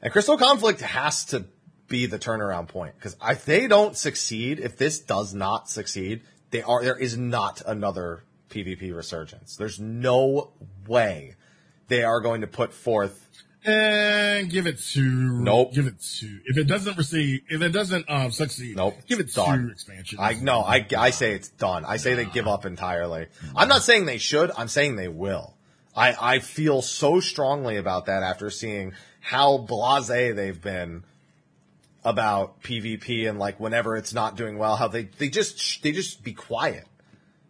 And Crystal Conflict has to be the turnaround point because if they don't succeed, if this does not succeed, they are there is not another PvP resurgence. There's no way they are going to put forth And give it to Nope. Give it to if it doesn't receive if it doesn't um succeed. Nope. Give it Done. to expansion. I no, I, I say it's done. I say they give up entirely. I'm not saying they should. I'm saying they will. I, I feel so strongly about that after seeing how blasé they've been about PvP and like whenever it's not doing well, how they, they just, they just be quiet.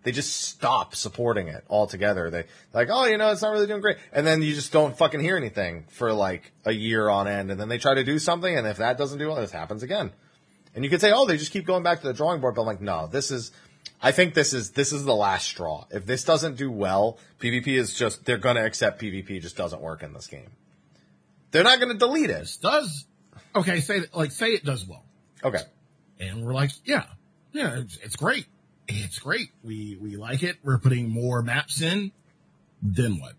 They just stop supporting it altogether. They like, oh, you know, it's not really doing great. And then you just don't fucking hear anything for like a year on end. And then they try to do something. And if that doesn't do well, this happens again. And you could say, oh, they just keep going back to the drawing board. But I'm like, no, this is, I think this is this is the last straw. If this doesn't do well, PvP is just they're gonna accept PvP just doesn't work in this game. They're not gonna delete it. This does okay. Say like say it does well, Okay. and we're like, yeah, yeah, it's, it's great. It's great. We we like it. We're putting more maps in. Then what?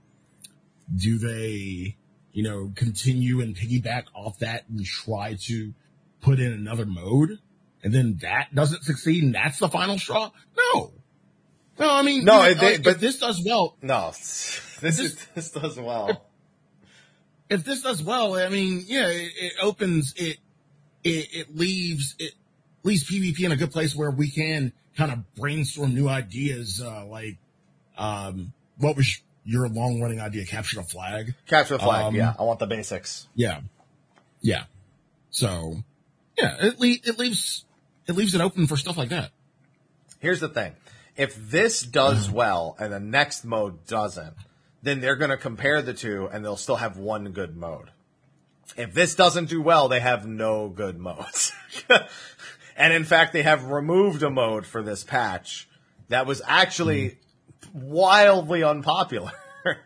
Do they, you know, continue and piggyback off that and try to put in another mode? And then that doesn't succeed and that's the final straw? No. No, I mean, No, you know, they- if but- this does well, No. This is this does well. if this does well, I mean, yeah, it, it opens it, it, it leaves it leaves PvP in a good place where we can kind of brainstorm new ideas. Uh, like, um, what was your long running idea? Capture the flag. Capture the flag, Um, yeah. I want the basics. Yeah, yeah. So, yeah, it le- it leaves it leaves it open for stuff like that. Here's the thing. If this does well and the next mode doesn't, then they're going to compare the two and they'll still have one good mode. If this doesn't do well, they have no good modes. and in fact, they have removed a mode for this patch that was actually wildly unpopular.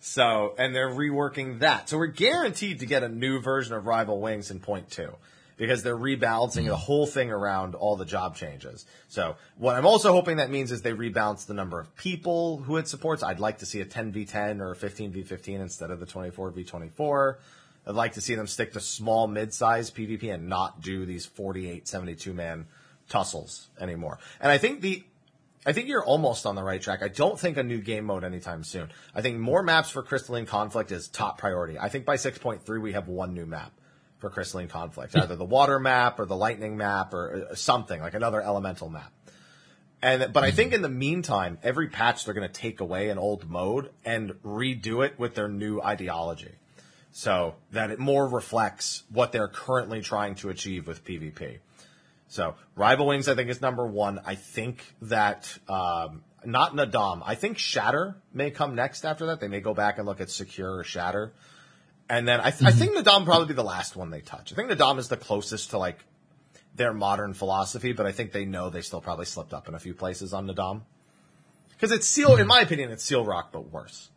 so, and they're reworking that. So we're guaranteed to get a new version of Rival Wings in point two because they're rebalancing the whole thing around all the job changes. So what I'm also hoping that means is they rebalance the number of people who it supports. I'd like to see a 10v10 or a 15v15 instead of the 24v24. I'd like to see them stick to small mid-size PvP and not do these 48, 72 man tussles anymore. And I think the I think you're almost on the right track. I don't think a new game mode anytime soon. I think more maps for Crystalline Conflict is top priority. I think by 6.3 we have one new map for Crystalline Conflict, hmm. either the water map or the lightning map or uh, uh something like another elemental map. And but I think hmm. in the meantime, every patch they're going to take away an old mode and redo it with their new ideology, so that it more reflects what they're currently trying to achieve with PvP. So Rival Wings, I think, is number one. I think that um, not Naadam. I think Shatter may come next after that. They may go back and look at Secure or Shatter, and then I, th- I think Naadam probably be the last one they touch. I think Naadam is the closest to like their modern philosophy, but I think they know they still probably slipped up in a few places on Naadam because it's Seal. In my opinion, it's Seal Rock, but worse.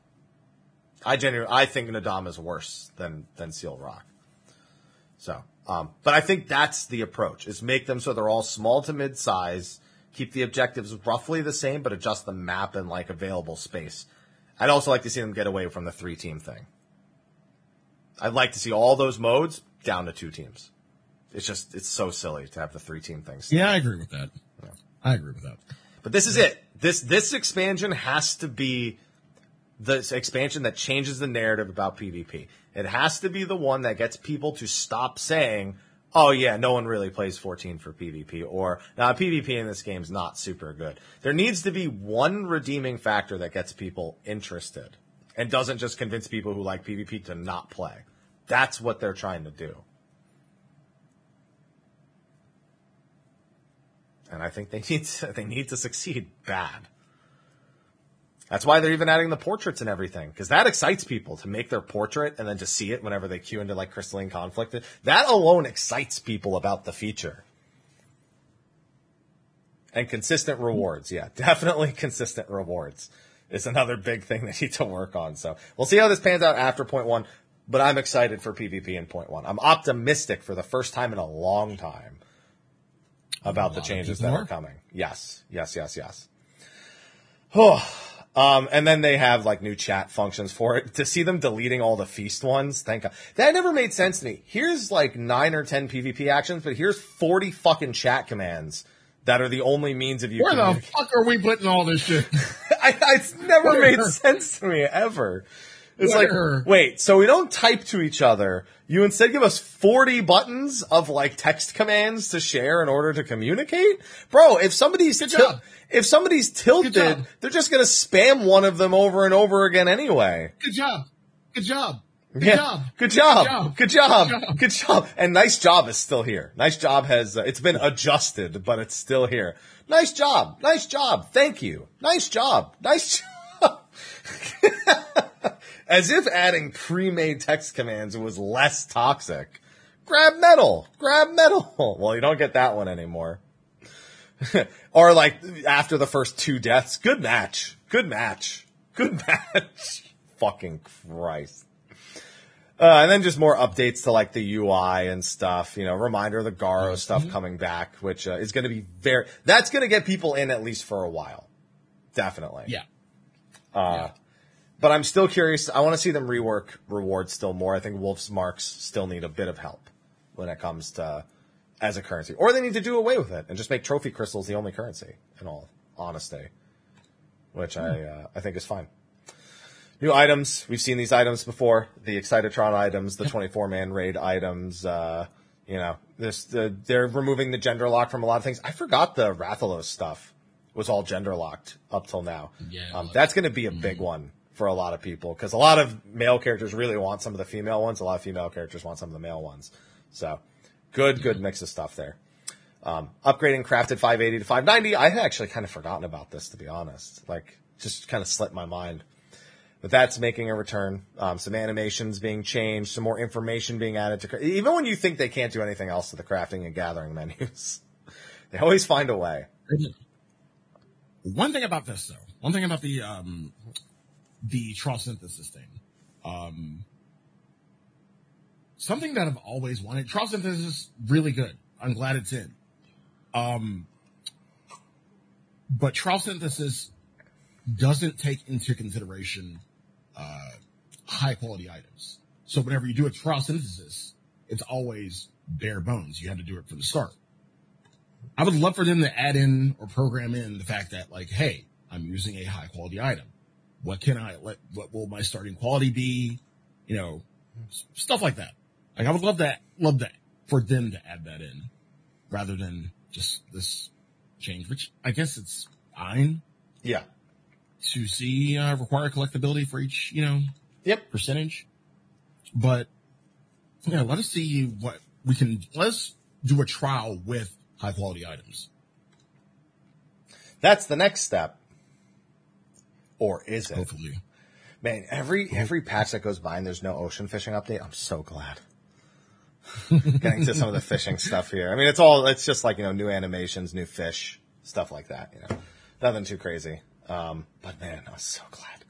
I genuinely, I think Naadam is worse than than Seal Rock. So, um, but I think that's the approach: is make them so they're all small to mid size, keep the objectives roughly the same, but adjust the map and like available space. I'd also like to see them get away from the three team thing. I'd like to see all those modes down to two teams. It's just it's so silly to have the three team things. Yeah, I agree with that. I agree with that. But this is it. This this expansion has to be the expansion that changes the narrative about PvP. It has to be the one that gets people to stop saying, "Oh yeah, no one really plays 14 for PvP," or "Now PvP in this game is not super good." There needs to be one redeeming factor that gets people interested and doesn't just convince people who like PvP to not play. That's what they're trying to do. and I think they need to, they need to succeed bad. That's why they're even adding the portraits and everything because that excites people to make their portrait and then to see it whenever they queue into like crystalline conflict. That alone excites people about the feature. And consistent rewards, yeah, definitely consistent rewards is another big thing they need to work on. So we'll see how this pans out after point one, but I'm excited for PvP in point one. I'm optimistic for the first time in a long time about the changes that are. are coming. Yes, yes, yes, yes. Oh, um, and then they have like new chat functions for it. To see them deleting all the feast ones, thank God. That never made sense to me. Here's like nine or ten PvP actions, but here's forty fucking chat commands that are the only means of you. Where the fuck are we putting all this shit? I, it's never Where? made sense to me ever. It's Where? like, wait, so we don't type to each other. You instead give us 40 buttons of like text commands to share in order to communicate? Bro, if somebody's, til- if somebody's tilted, they're just gonna spam one of them over and over again anyway. Good job. Good job. Good Yeah. job. Good job. job. Good job. Good job. Good job. And nice job is still here. Nice job has, uh, it's been adjusted, but it's still here. Nice job. Nice job. Thank you. Nice job. Nice job. As if adding pre-made text commands was less toxic. Grab metal. Grab metal. Well, you don't get that one anymore. or like after the first two deaths, good match, good match, good match. Fucking Christ. Uh, and then just more updates to like the UI and stuff, you know, reminder of the Garo stuff coming back, which uh, is going to be very, that's going to get people in at least for a while. Definitely. Yeah. Uh, but I'm still curious. I want to see them rework rewards still more. I think Wolf's marks still need a bit of help when it comes to as a currency, or they need to do away with it and just make trophy crystals the only currency. In all honesty, which I uh, I think is fine. New items. We've seen these items before. The Excitatron items, the 24 man raid items. Uh, you know, this the, they're removing the gender lock from a lot of things. I forgot the Rathalos stuff was all gender locked up till now. Yeah, um, that's going to be a big one for a lot of people because a lot of male characters really want some of the female ones. A lot of female characters want some of the male ones. So, good, good mix of stuff there. Um, upgrading crafted 580 to 590. I had actually kind of forgotten about this to be honest. Like, just kind of slipped my mind. But that's making a return. Um, some animations being changed, some more information being added to. Even when you think they can't do anything else to the crafting and gathering menus, they always find a way. One thing about this though, one thing about the um the trial synthesis thing, um something that I've always wanted. Trial synthesis is really good. I'm glad it's in. Um but trial synthesis doesn't take into consideration uh high quality items. So whenever you do a trial synthesis, it's always bare bones. You have to do it from the start. I would love for them to add in or program in the fact that like, hey, I'm using a high quality item. What can I let, what will my starting quality be? You know, stuff like that. Like I would love that, love that for them to add that in rather than just this change, which I guess it's fine Yeah. to see, uh, require collectability for each, you know, Yep. percentage. But yeah, let us see what we can, let's do a trial with high quality items. That's the next step. Or is it? Hopefully. Man, every every patch that goes by and there's no ocean fishing update, I'm so glad. Getting to some of the fishing stuff here. I mean, it's all it's just like you know new animations, new fish, stuff like that. You know, nothing too crazy. Um, but man, I was so glad.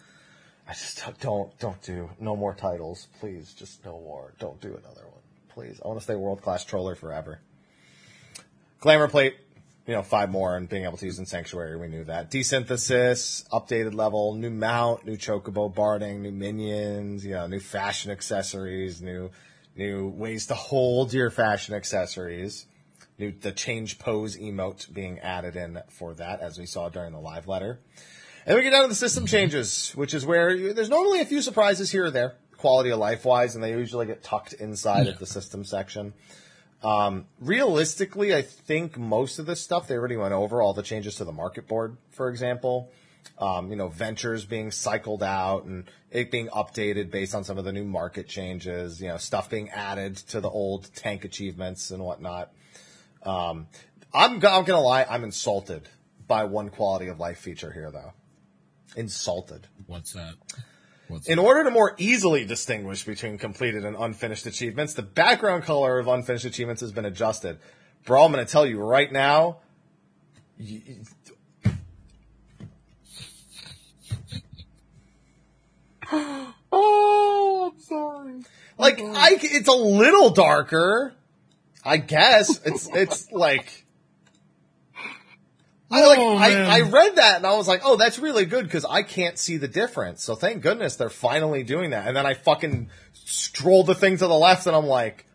I just don't- don't don't do no more titles, please. Just no more. Don't do another one, please. I want to stay world class troller forever. Glamour plate, you know, five more and being able to use in Sanctuary, we knew that. Desynthesis, updated level, new mount, new chocobo barding, new minions, you know, new fashion accessories, new new ways to hold your fashion accessories. New the change pose emote being added in for that, as we saw during the live letter. And then we get down to the system changes, which is where you, there's normally a few surprises here or there, quality of life wise, and they usually get tucked inside of the system section realistically, I think most of this stuff they already went over. All the changes to the market board, for example, um, you know, ventures being cycled out and it being updated based on some of the new market changes. You know, stuff being added to the old tank achievements and whatnot. Um, I'm, I'm gonna lie, I'm insulted by one quality of life feature here, though. Insulted. What's that? What's In order to more easily distinguish between completed and unfinished achievements, the background color of unfinished achievements has been adjusted. Bro, I'm going to tell you right now. y- oh, I'm sorry. Like, oh, I, c- it's a little darker. I guess it's it's like. I like Oh, I. I read that and I was like, oh, that's really good because I can't see the difference. So thank goodness they're finally doing that. And then I fucking scroll the thing to the left and I'm like,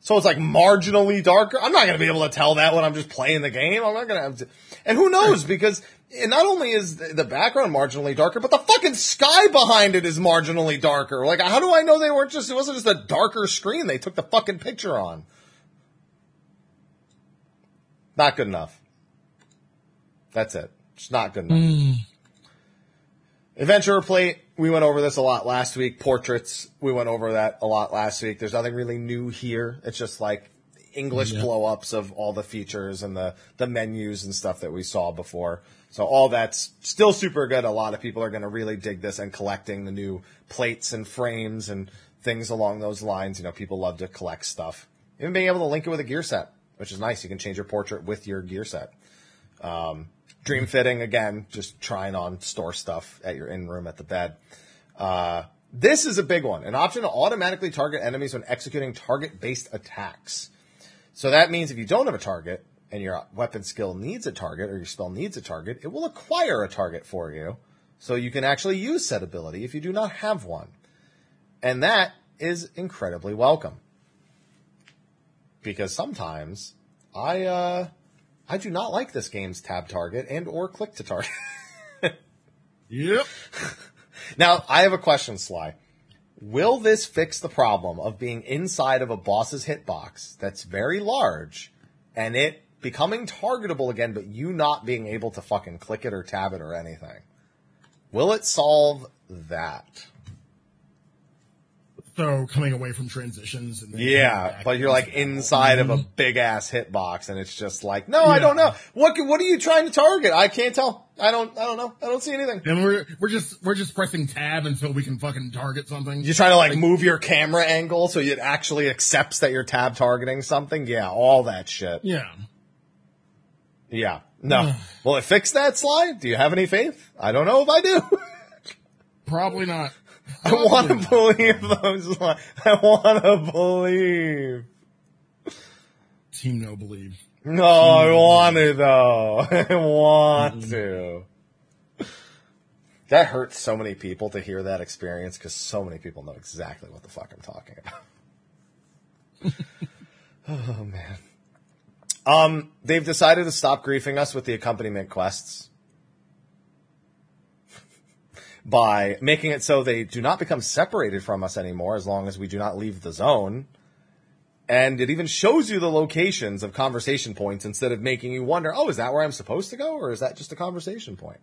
so it's like marginally darker. I'm not going to be able to tell that when I'm just playing the game. I'm not going to have to. And who knows? Because it not only is the background marginally darker, but the fucking sky behind it is marginally darker. Like, how do I know they weren't just, it wasn't just a darker screen they took the fucking picture on? Not good enough. That's it. It's not good enough. Adventurer plate, we went over this a lot last week. Portraits, we went over that a lot last week. There's nothing really new here. It's just like English Yeah. blow ups of all the features and the, the menus and stuff that we saw before. So all that's still super good. A lot of people are going to really dig this and collecting the new plates and frames and things along those lines. You know, people love to collect stuff. Even being able to link it with a gear set which is nice. You can change your portrait with your gear set. Um, dream fitting again, just trying on store stuff at your in room at the bed. Uh, this is a big one. An option to automatically target enemies when executing target based attacks. So that means if you don't have a target and your weapon skill needs a target or your spell needs a target, it will acquire a target for you. So you can actually use said ability if you do not have one. And that is incredibly welcome. Because sometimes I uh I do not like this game's tab target and or click to target. Yep. Now, I have a question, Sly. Will this fix the problem of being inside of a boss's hitbox that's very large and it becoming targetable again, but you not being able to fucking click it or tab it or anything? Will it solve that? So coming away from transitions and then Yeah, but you're like inside of a mm-hmm. big ass hitbox and it's just like, no, I don't know. What what are you trying to target? I can't tell. I don't I don't know. I don't see anything. And we're we're just we're just pressing tab until we can fucking target something. You're trying to like move your camera angle so it actually accepts that you're tab targeting something. Yeah, all that shit. Yeah. Yeah. No. Will it fix that slide? Do you have any faith? I don't know if I do. Probably not. I want to believe those. Li- I want to believe. Team No Believe. No, I want to though. I want to. That hurts so many people to hear that experience because so many people know exactly what the fuck I'm talking about. oh man. Um, they've decided to stop griefing us with the accompaniment quests by making it so they do not become separated from us anymore as long as we do not leave the zone. And it even shows you the locations of conversation points instead of making you wonder, oh, is that where I'm supposed to go? Or is that just a conversation point?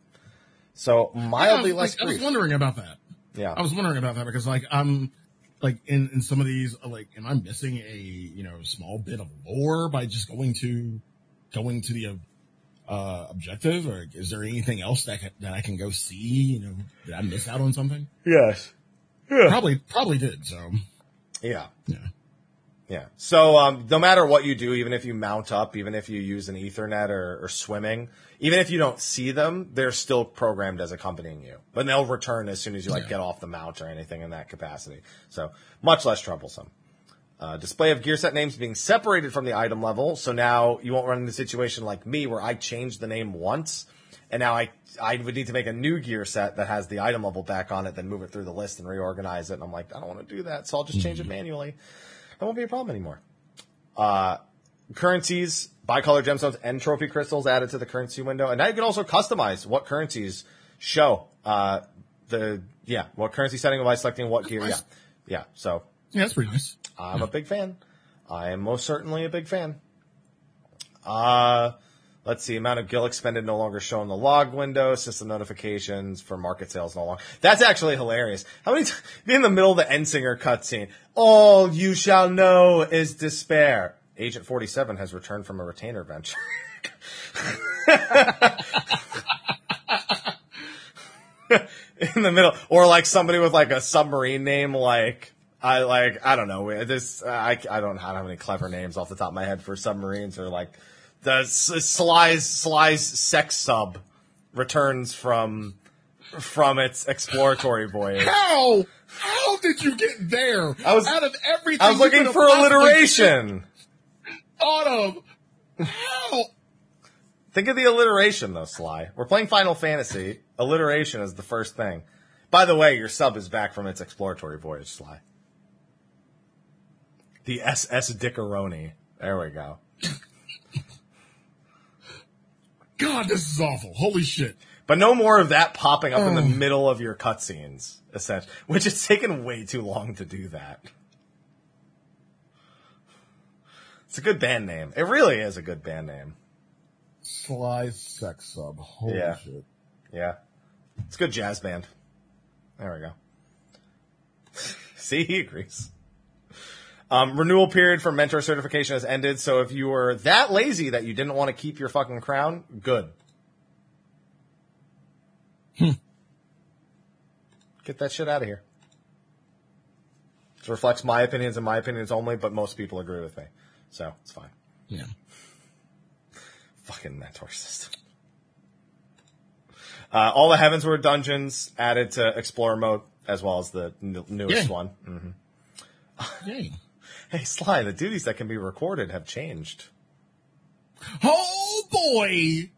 So mildly I was, less like, I was wondering about that. Yeah. I was wondering about that because like I'm like in, in some of these like am I missing a you know small bit of lore by just going to going to the uh, objective or is there anything else that that I can go see? You know, did I miss out on something? yes. Probably probably did. So Yeah. yeah. Yeah. So um, no matter what you do, even if you mount up, even if you use an aethernet or, or swimming, even if you don't see them, they're still programmed as accompanying you. But they'll return as soon as you like Yeah. get off the mount or anything in that capacity. So much less troublesome. Uh, display of gear set names being separated from the item level, so now you won't run into a situation like me where I changed the name once, and now I I would need to make a new gear set that has the item level back on it, then move it through the list and reorganize it. And I'm like, I don't want to do that, so I'll just change it manually. That won't be a problem anymore. Uh, currencies, bicolor gemstones, and trophy crystals added to the currency window, and now you can also customize what currencies show. Uh, the yeah, what currency setting by selecting what gear. Yeah, yeah. So Yeah, that's pretty nice. I'm a big fan. I am most certainly a big fan. Uh, let's see. Amount of gil expended no longer shown in the log window. System notifications for market sales no longer. That's actually hilarious. How many t- in the middle of the Endsinger cutscene? All you shall know is despair. Agent 47 has returned from a retainer venture. in the middle, or like somebody with like a submarine name, like I like I don't know. This I I don't have any clever names off the top of my head for submarines, or like the Sly's Sly's sex sub returns from from its exploratory voyage. How? How did you get there? I was- out of everything. I was looking for alliteration. Of. How? Think of the alliteration though, Sly. We're playing Final Fantasy. Alliteration is the first thing. By the way, your sub is back from its exploratory voyage, Sly. The SS Dickaroni. There we go. God, this is awful. Holy shit. But no more of that popping up in the oh. middle of your cutscenes, essentially. Which it's taken way too long to do that. It's a good band name. It really is a good band name. Sly sex sub. Holy Yeah. shit. Yeah. It's a good jazz band. There we go. See, he agrees. Um, renewal period for mentor certification has ended, so if you were that lazy that you didn't want to keep your fucking crown, good. Get that shit out of here. This reflects my opinions and my opinions only, but most people agree with me. So, it's fine. Yeah. Fucking mentor system. Uh, all the Heavensward dungeons added to Explorer mode, as well as the n- newest Yeah. one. Mm. Yay. Hey, Sly, the duties that can be recorded have changed. Oh boy!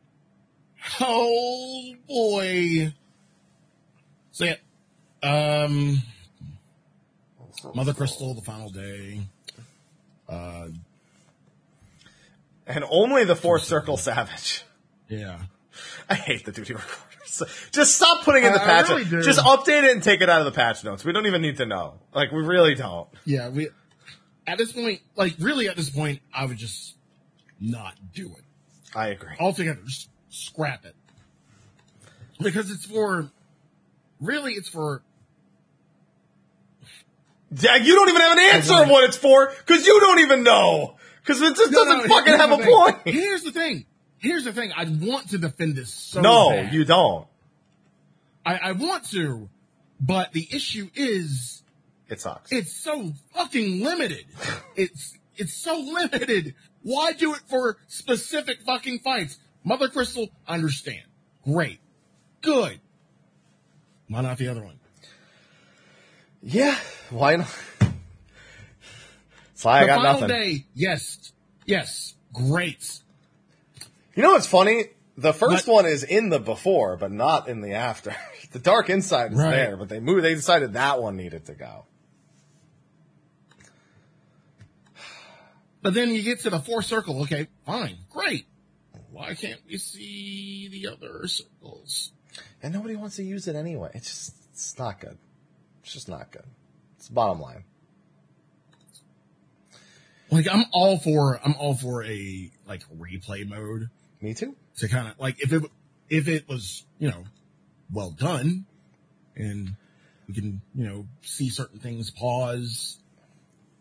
Oh boy! So yeah, um, Mother Crystal, the final day. Uh, And only the Fourth Circle Savage. yeah. I hate the duty recorders. Just stop putting in the I- I patch. really. Just update it and take it out of the patch notes. We don't even need to know. Like, we really don't. Yeah, we, at this point, like really at this point, I would just not do it. I agree. altogether. Just scrap it. Because it's for, really, it's for, Dag, you don't even have an answer of what it's for, because you don't even know. Because it just No, doesn't no, fucking have a thing. point. Here's the thing. Here's the thing. I want to defend this so no, bad. you don't. I, I want to, but the issue is It sucks. it's so fucking limited. it's it's so limited. Why do it for specific fucking fights? Mother Crystal, understand. Great. Good. Why not the other one? yeah, why not? Sly, I the got final nothing. day, yes. Yes. Great. You know what's funny? The first But- one is in the before, but not in the after. the Dark Inside is Right. there, but they moved. They decided that one needed to go. But then you get to the fourth circle. Okay, fine. Great. Why can't we see the other circles? And nobody wants to use it anyway. It's just, it's not good. It's just not good. It's the bottom line. Like I'm all for I'm all for a like replay mode Me too. to kind of like if it if it was you know well done and we can you know see certain things pause.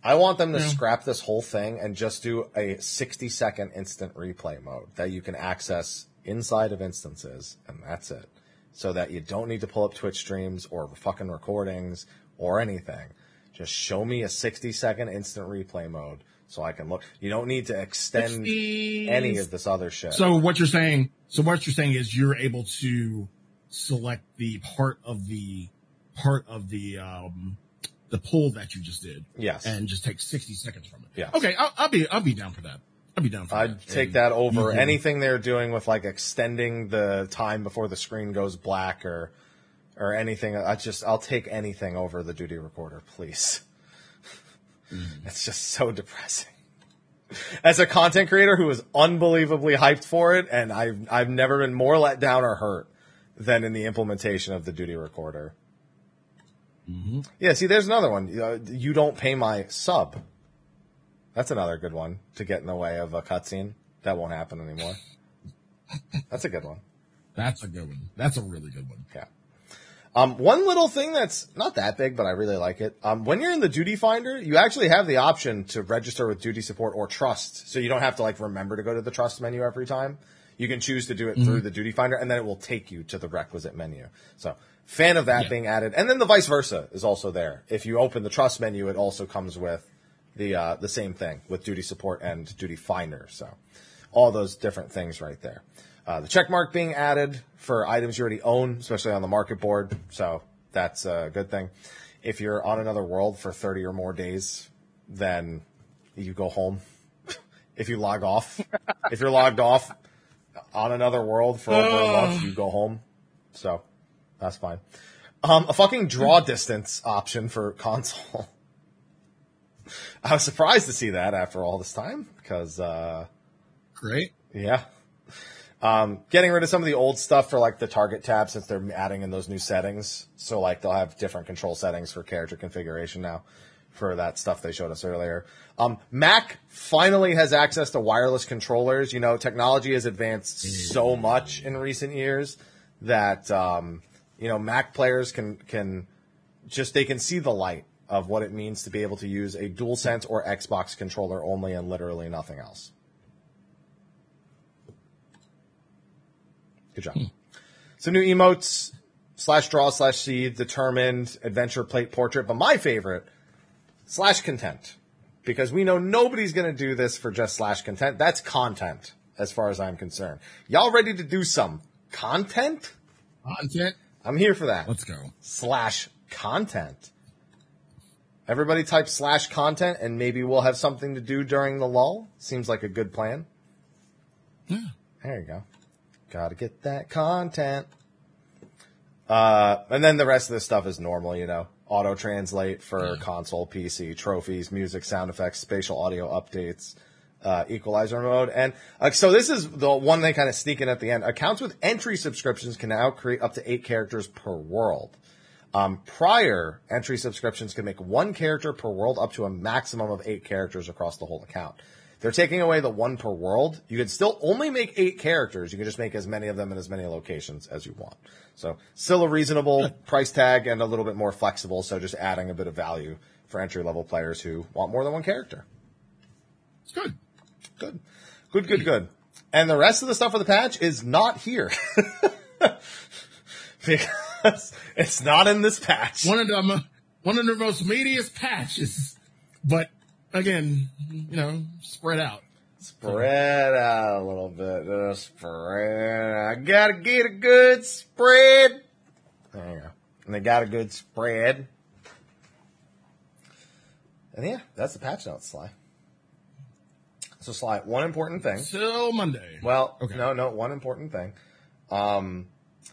I want them to Yeah. scrap this whole thing and just do a 60 second instant replay mode that you can access inside of instances, and that's it. So that you don't need to pull up Twitch streams or fucking recordings or anything. Just show me a 60 second instant replay mode so I can look. You don't need to extend 60 any of this other shit. So what you're saying? So what you're saying is you're able to select the part of the part of the um the pull that you just did. Yes. And just take 60 seconds from it. Yes. Okay, I'll, I'll be I'll be down for that. I'll be down for I'd that. take And that over anything they're doing with like extending the time before the screen goes black or or anything. I just I'll take anything over the duty recorder, please. Mm-hmm. It's just so depressing. As a content creator who was unbelievably hyped for it, and I've I've never been more let down or hurt than in the implementation of the duty recorder. Mm-hmm. Yeah, see, there's another one. Uh, You don't pay my sub. That's another good one to get in the way of a cutscene. That won't happen anymore. That's a good one. That's a good one. That's a really good one. Yeah. Um, one little thing that's not that big, but I really like it. Um, when you're in the duty finder, you actually have the option to register with duty support or trust. So you don't have to like remember to go to the trust menu every time. You can choose to do it through the duty finder and then it will take you to the requisite menu. So fan of that Yeah. being added. And then the vice versa is also there. If you open the trust menu, it also comes with the, uh, the same thing with duty support and duty finder. So all those different things right there. Uh, the check mark being added for items you already own, especially on the market board. So that's a good thing. If you're on another world for 30 or more days, then you go home. if you log off, if you're logged off on another world for over a month, you go home. So that's fine. Um, a fucking draw distance option for console. I was surprised to see that after all this time because, uh, Great. yeah. Um, getting rid of some of the old stuff for like the target tab since they're adding in those new settings. So like they'll have different control settings for character configuration now for that stuff they showed us earlier. Um, Mac finally has access to wireless controllers. You know, technology has advanced so much in recent years that, um, you know, Mac players can, can just, they can see the light of what it means to be able to use a DualSense or Xbox controller only and literally nothing else. Good job. Hmm. Some new emotes, slash draw, slash seed, determined, adventure, plate, portrait, but my favorite, slash content. because we know nobody's going to do this for just slash content. That's content, as far as I'm concerned. Y'all ready to do some content? Content. I'm here for that. Let's go. Slash content. Everybody type slash content, and maybe we'll have something to do during the lull. Seems like a good plan. Yeah. There you go. Gotta get that content. Uh, and then the rest of this stuff is normal, you know. Auto translate for console, PC, trophies, music, sound effects, spatial audio updates, uh, equalizer mode. And uh, so this is the one they kind of sneak in at the end. Accounts with entry subscriptions can now create up to eight characters per world. Um, prior entry subscriptions can make one character per world up to a maximum of eight characters across the whole account. They're taking away the one per world. You can still only make eight characters. You can just make as many of them in as many locations as you want. So still a reasonable price tag and a little bit more flexible. So just adding a bit of value for entry level players who want more than one character. It's good. Good. Good, good, good. And the rest of the stuff for the patch is not here. because it's not in this patch. One of the mo- one of the most meatiest patches, but again, you know, spread out. Spread out a little bit. Just spread. I gotta get a good spread. There you go. And they got a good spread. And yeah, that's the patch notes, Sly. So, Sly, one important thing. Till Monday. Well, Okay. no, no, one important thing. Um,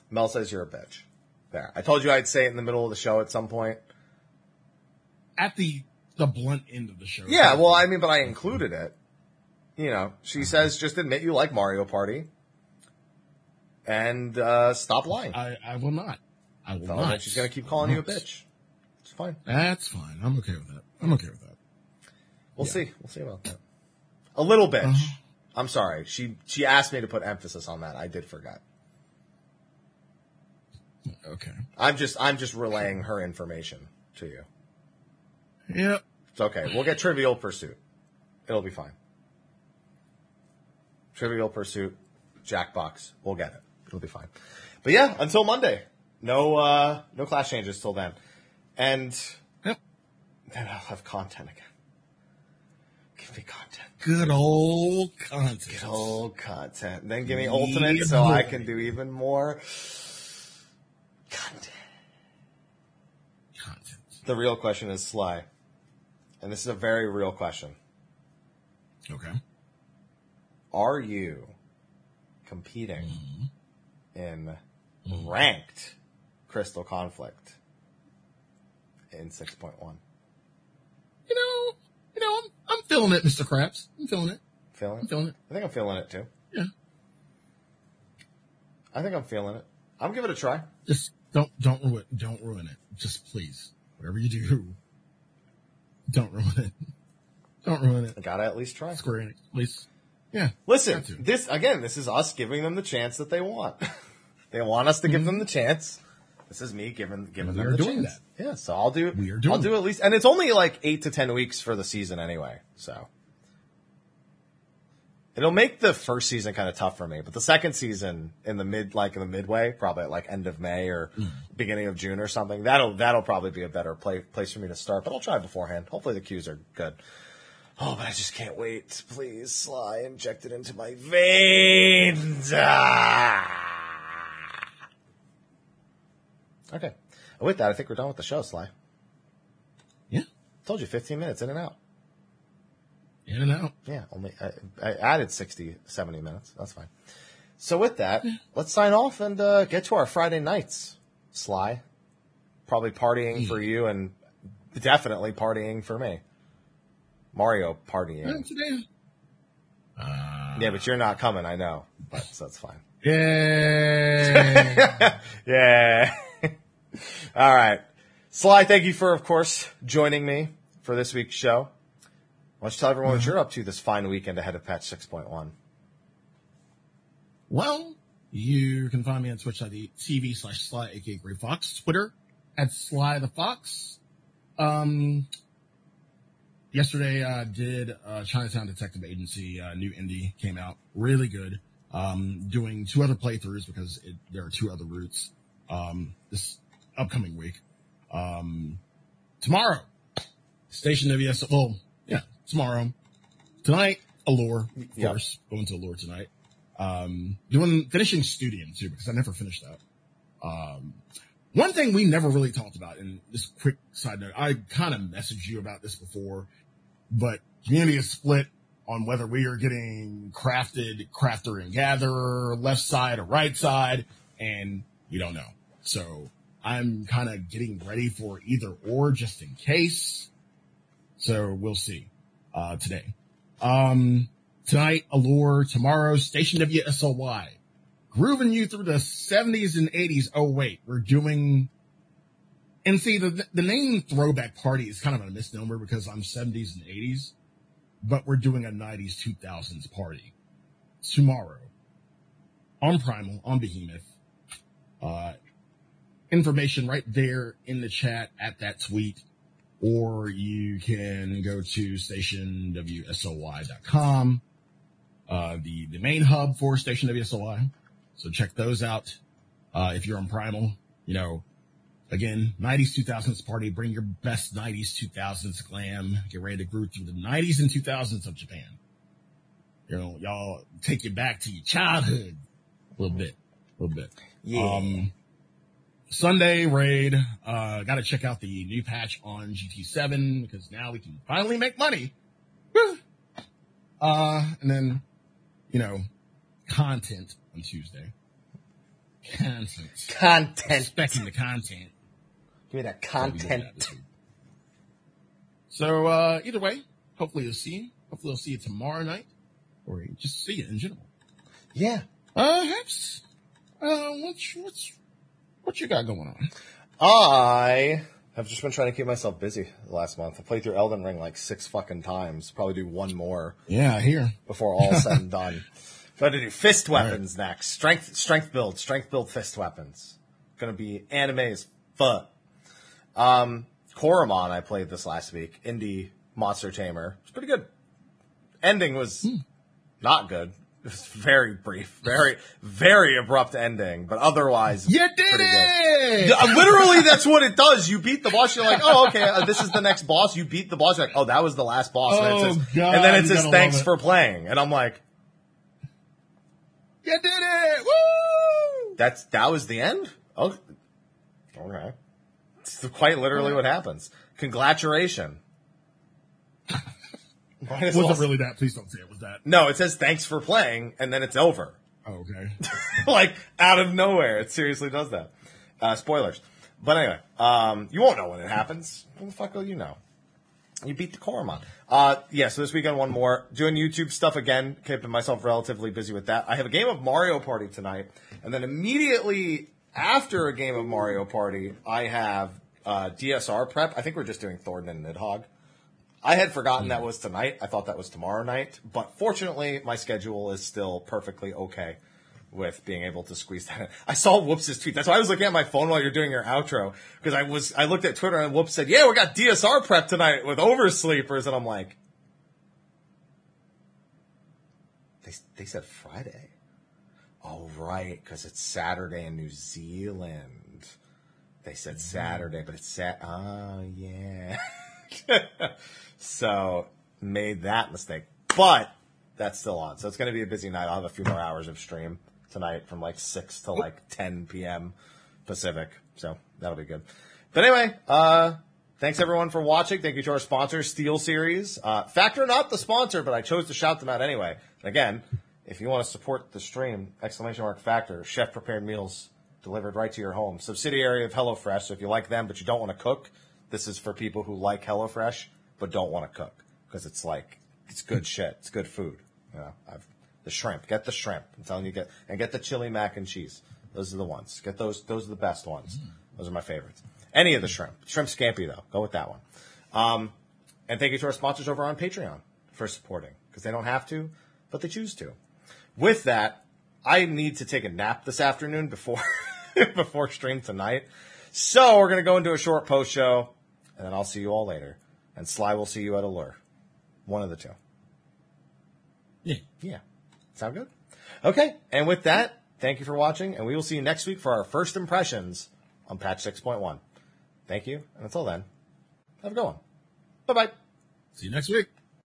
Mel says you're a bitch. There. I told you I'd say it in the middle of the show at some point. At the the blunt end of the show. Yeah, well, I mean, but I included it. You know, she says just admit you like Mario Party and uh, stop lying. I, I will not. I will Tell not. she's going to keep calling you a bitch. It's fine. That's fine. I'm okay with that. I'm okay with that. We'll Yeah. see. We'll see about that. A little bitch. Uh-huh. I'm sorry. She she asked me to put emphasis on that. I did forget. Okay. I'm just I'm just relaying her information to you. Yep. It's okay. We'll get Trivial Pursuit. It'll be fine. Trivial Pursuit, Jackbox. We'll get it. It'll be fine. But yeah, until Monday. No uh no class changes till then. And Yep. then I'll have content again. Content. Good old content. Good old content. Then give me Yeah, ultimate so I can do even more content. Content. The real question is Sly. And this is a very real question. Okay. Are you competing mm-hmm. in mm-hmm. ranked Crystal Conflict in 6.1? You know, you know, I'm, I'm feeling it, Mr. Krabs. I'm feeling it. Feeling I'm feeling it. I think I'm feeling it too. Yeah. I think I'm feeling it. I'm giving it a try. Just don't don't ruin don't ruin it. Just please, whatever you do, don't ruin it. Don't ruin it. I gotta at least try. Square Enix, please. Yeah. Listen, this again, this is us giving them the chance that they want. they want us to give mm-hmm. them the chance. This is me giving giving We them are the doing chance. Yeah, so I'll do it. We are doing I'll do at least and it's only like 8 to 10 weeks for the season anyway. So It'll make the first season kind of tough for me, but the second season in the mid like in the midway, probably at like end of May or Mm. beginning of June or something. That'll that'll probably be a better play, place for me to start, but I'll try beforehand. Hopefully the cues are good. Oh, but I just can't wait. Please, Sly, inject it into my veins. Ah. Okay. With that, I think we're done with the show, Sly. Yeah. Told you, 15 minutes in and out. In and out. Yeah, only I, I added 60, 70 minutes. That's fine. So with that, let's sign off and uh, get to our Friday nights, Sly. Probably partying for you and definitely partying for me. Mario partying. Uh, today. Uh, Yeah, but you're not coming, I know. But so that's fine. yeah. Yeah. All right. Sly, thank you for, of course, joining me for this week's show. Why don't you tell everyone what you're up to this fine weekend ahead of patch 6.1? well, you can find me on twitch.tv slash sly, aka Gray Fox, Twitter at Sly the Fox. Um, yesterday, uh, did, uh, Chinatown Detective Agency, uh, new indie came out. Really good. Um, doing two other playthroughs because it, there are two other routes, um, this upcoming week. Um, tomorrow, Station WS, well, yeah, tomorrow. Tonight, Allure, of Yep. course. Going to Allure tonight. Um, doing finishing Studium too because I never finished that. Um, one thing we never really talked about, and this quick side note, I kind of messaged you about this before, but community is split on whether we are getting crafted, crafter and gatherer, left side or right side, and we don't know. So I'm kind of getting ready for either or just in case. So we'll see, uh, today. Um, tonight, Allure, tomorrow, Station WSOY. Grooving you through the 70s and 80s. Oh wait, we're doing, and see the, the name throwback party is kind of a misnomer because I'm 70s and 80s, but we're doing a 90s 2000s party tomorrow on Primal, on Behemoth. Uh, information right there in the chat at that tweet, or you can go to stationwsoy.com, uh, the, the main hub for Station WSOY. So check those out. Uh, if you're on Primal, you know, again, 90s, 2000s party, bring your best 90s, 2000s glam, get ready to groove through the 90s and 2000s of Japan. You know, y'all take you back to your childhood a little bit, a little bit. Yeah. Um, Sunday raid, uh, gotta check out the new patch on GT7 because now we can finally make money. Uh, and then, you know, content on Tuesday. Content. Content. Expecting the content. Give me that So we did that content. So, uh, either way, hopefully you'll see you. Hopefully you'll see you tomorrow night or just see you in general. Yeah. Uh, Hex, uh, what's, what's, what you got going on? I have just been trying to keep myself busy the last month. I played through Elden Ring like six fucking times. Probably do one more Yeah, here. before all said and done. Got to do fist weapons next. Strength, strength build, strength build fist weapons. Gonna be anime as fuck. Um, Coromon I played this last week. Indie monster tamer. It's pretty good. Ending was not good. It was very brief, very, very abrupt ending, but otherwise, You did pretty good. it! Literally, that's what it does. You beat the boss. You're like, oh, okay, uh, this is the next boss. You beat the boss. You're like, oh, that was the last boss. and, Oh, it says, God, and then it says, thanks it. for playing. And I'm like, You did it! Woo! that's that was the end. Oh, okay. It's quite literally what happens. Congratulations. As wasn't really that? Please don't say it was that. No, it says thanks for playing, and then it's over. Oh, okay. like out of nowhere. It seriously does that. Uh, spoilers. But anyway, um, you won't know when it happens. When the fuck will you know? You beat the Coromon. Uh, yeah, so this weekend, one more. Doing YouTube stuff again, keeping myself relatively busy with that. I have a game of Mario Party tonight, and then immediately after a game of Mario Party, I have uh, DSR prep. I think we're just doing Thordan and Nidhogg. I had forgotten that was tonight. I thought that was tomorrow night. But fortunately, my schedule is still perfectly okay with being able to squeeze that in. I saw Whoops' tweet. That's why I was looking at my phone while you're doing your outro. Because I was, I looked at Twitter and Whoops said, yeah, we got DSR prep tonight with oversleepers. And I'm like, they, they said Friday. Oh, right. Because it's Saturday in New Zealand. They said mm-hmm. Saturday, but it's Sat. Oh, ah, yeah. so made that mistake, but that's still on. So it's going to be a busy night. I'll have a few more hours of stream tonight from like six to like 10 p.m. Pacific. So that'll be good. But anyway, uh, thanks everyone for watching. Thank you to our sponsor, SteelSeries. Uh, Factor not the sponsor, but I chose to shout them out anyway. And again, if you want to support the stream, exclamation mark Factor, chef prepared meals delivered right to your home. Subsidiary of HelloFresh. So if you like them, but you don't want to cook, this is for people who like HelloFresh, but don't want to cook. Because it's like, it's good shit. It's good food. You know, I've, the shrimp. Get the shrimp. I'm telling you, get, and get the chili mac and cheese. Those are the ones. Get those, those are the best ones. Those are my favorites. Any of the shrimp. Shrimp scampi though. Go with that one. Um, and thank you to our sponsors over on Patreon for supporting. Because they don't have to, but they choose to. With that, I need to take a nap this afternoon before before stream tonight. So we're gonna go into a short post show, and then I'll see you all later. And Sly will see you at Allure. One of the two. Yeah. Yeah. Sound good? Okay. And with that, thank you for watching, and we will see you next week for our first impressions on patch 6.1. Thank you, and until then, have a good one. Bye bye. See you next week.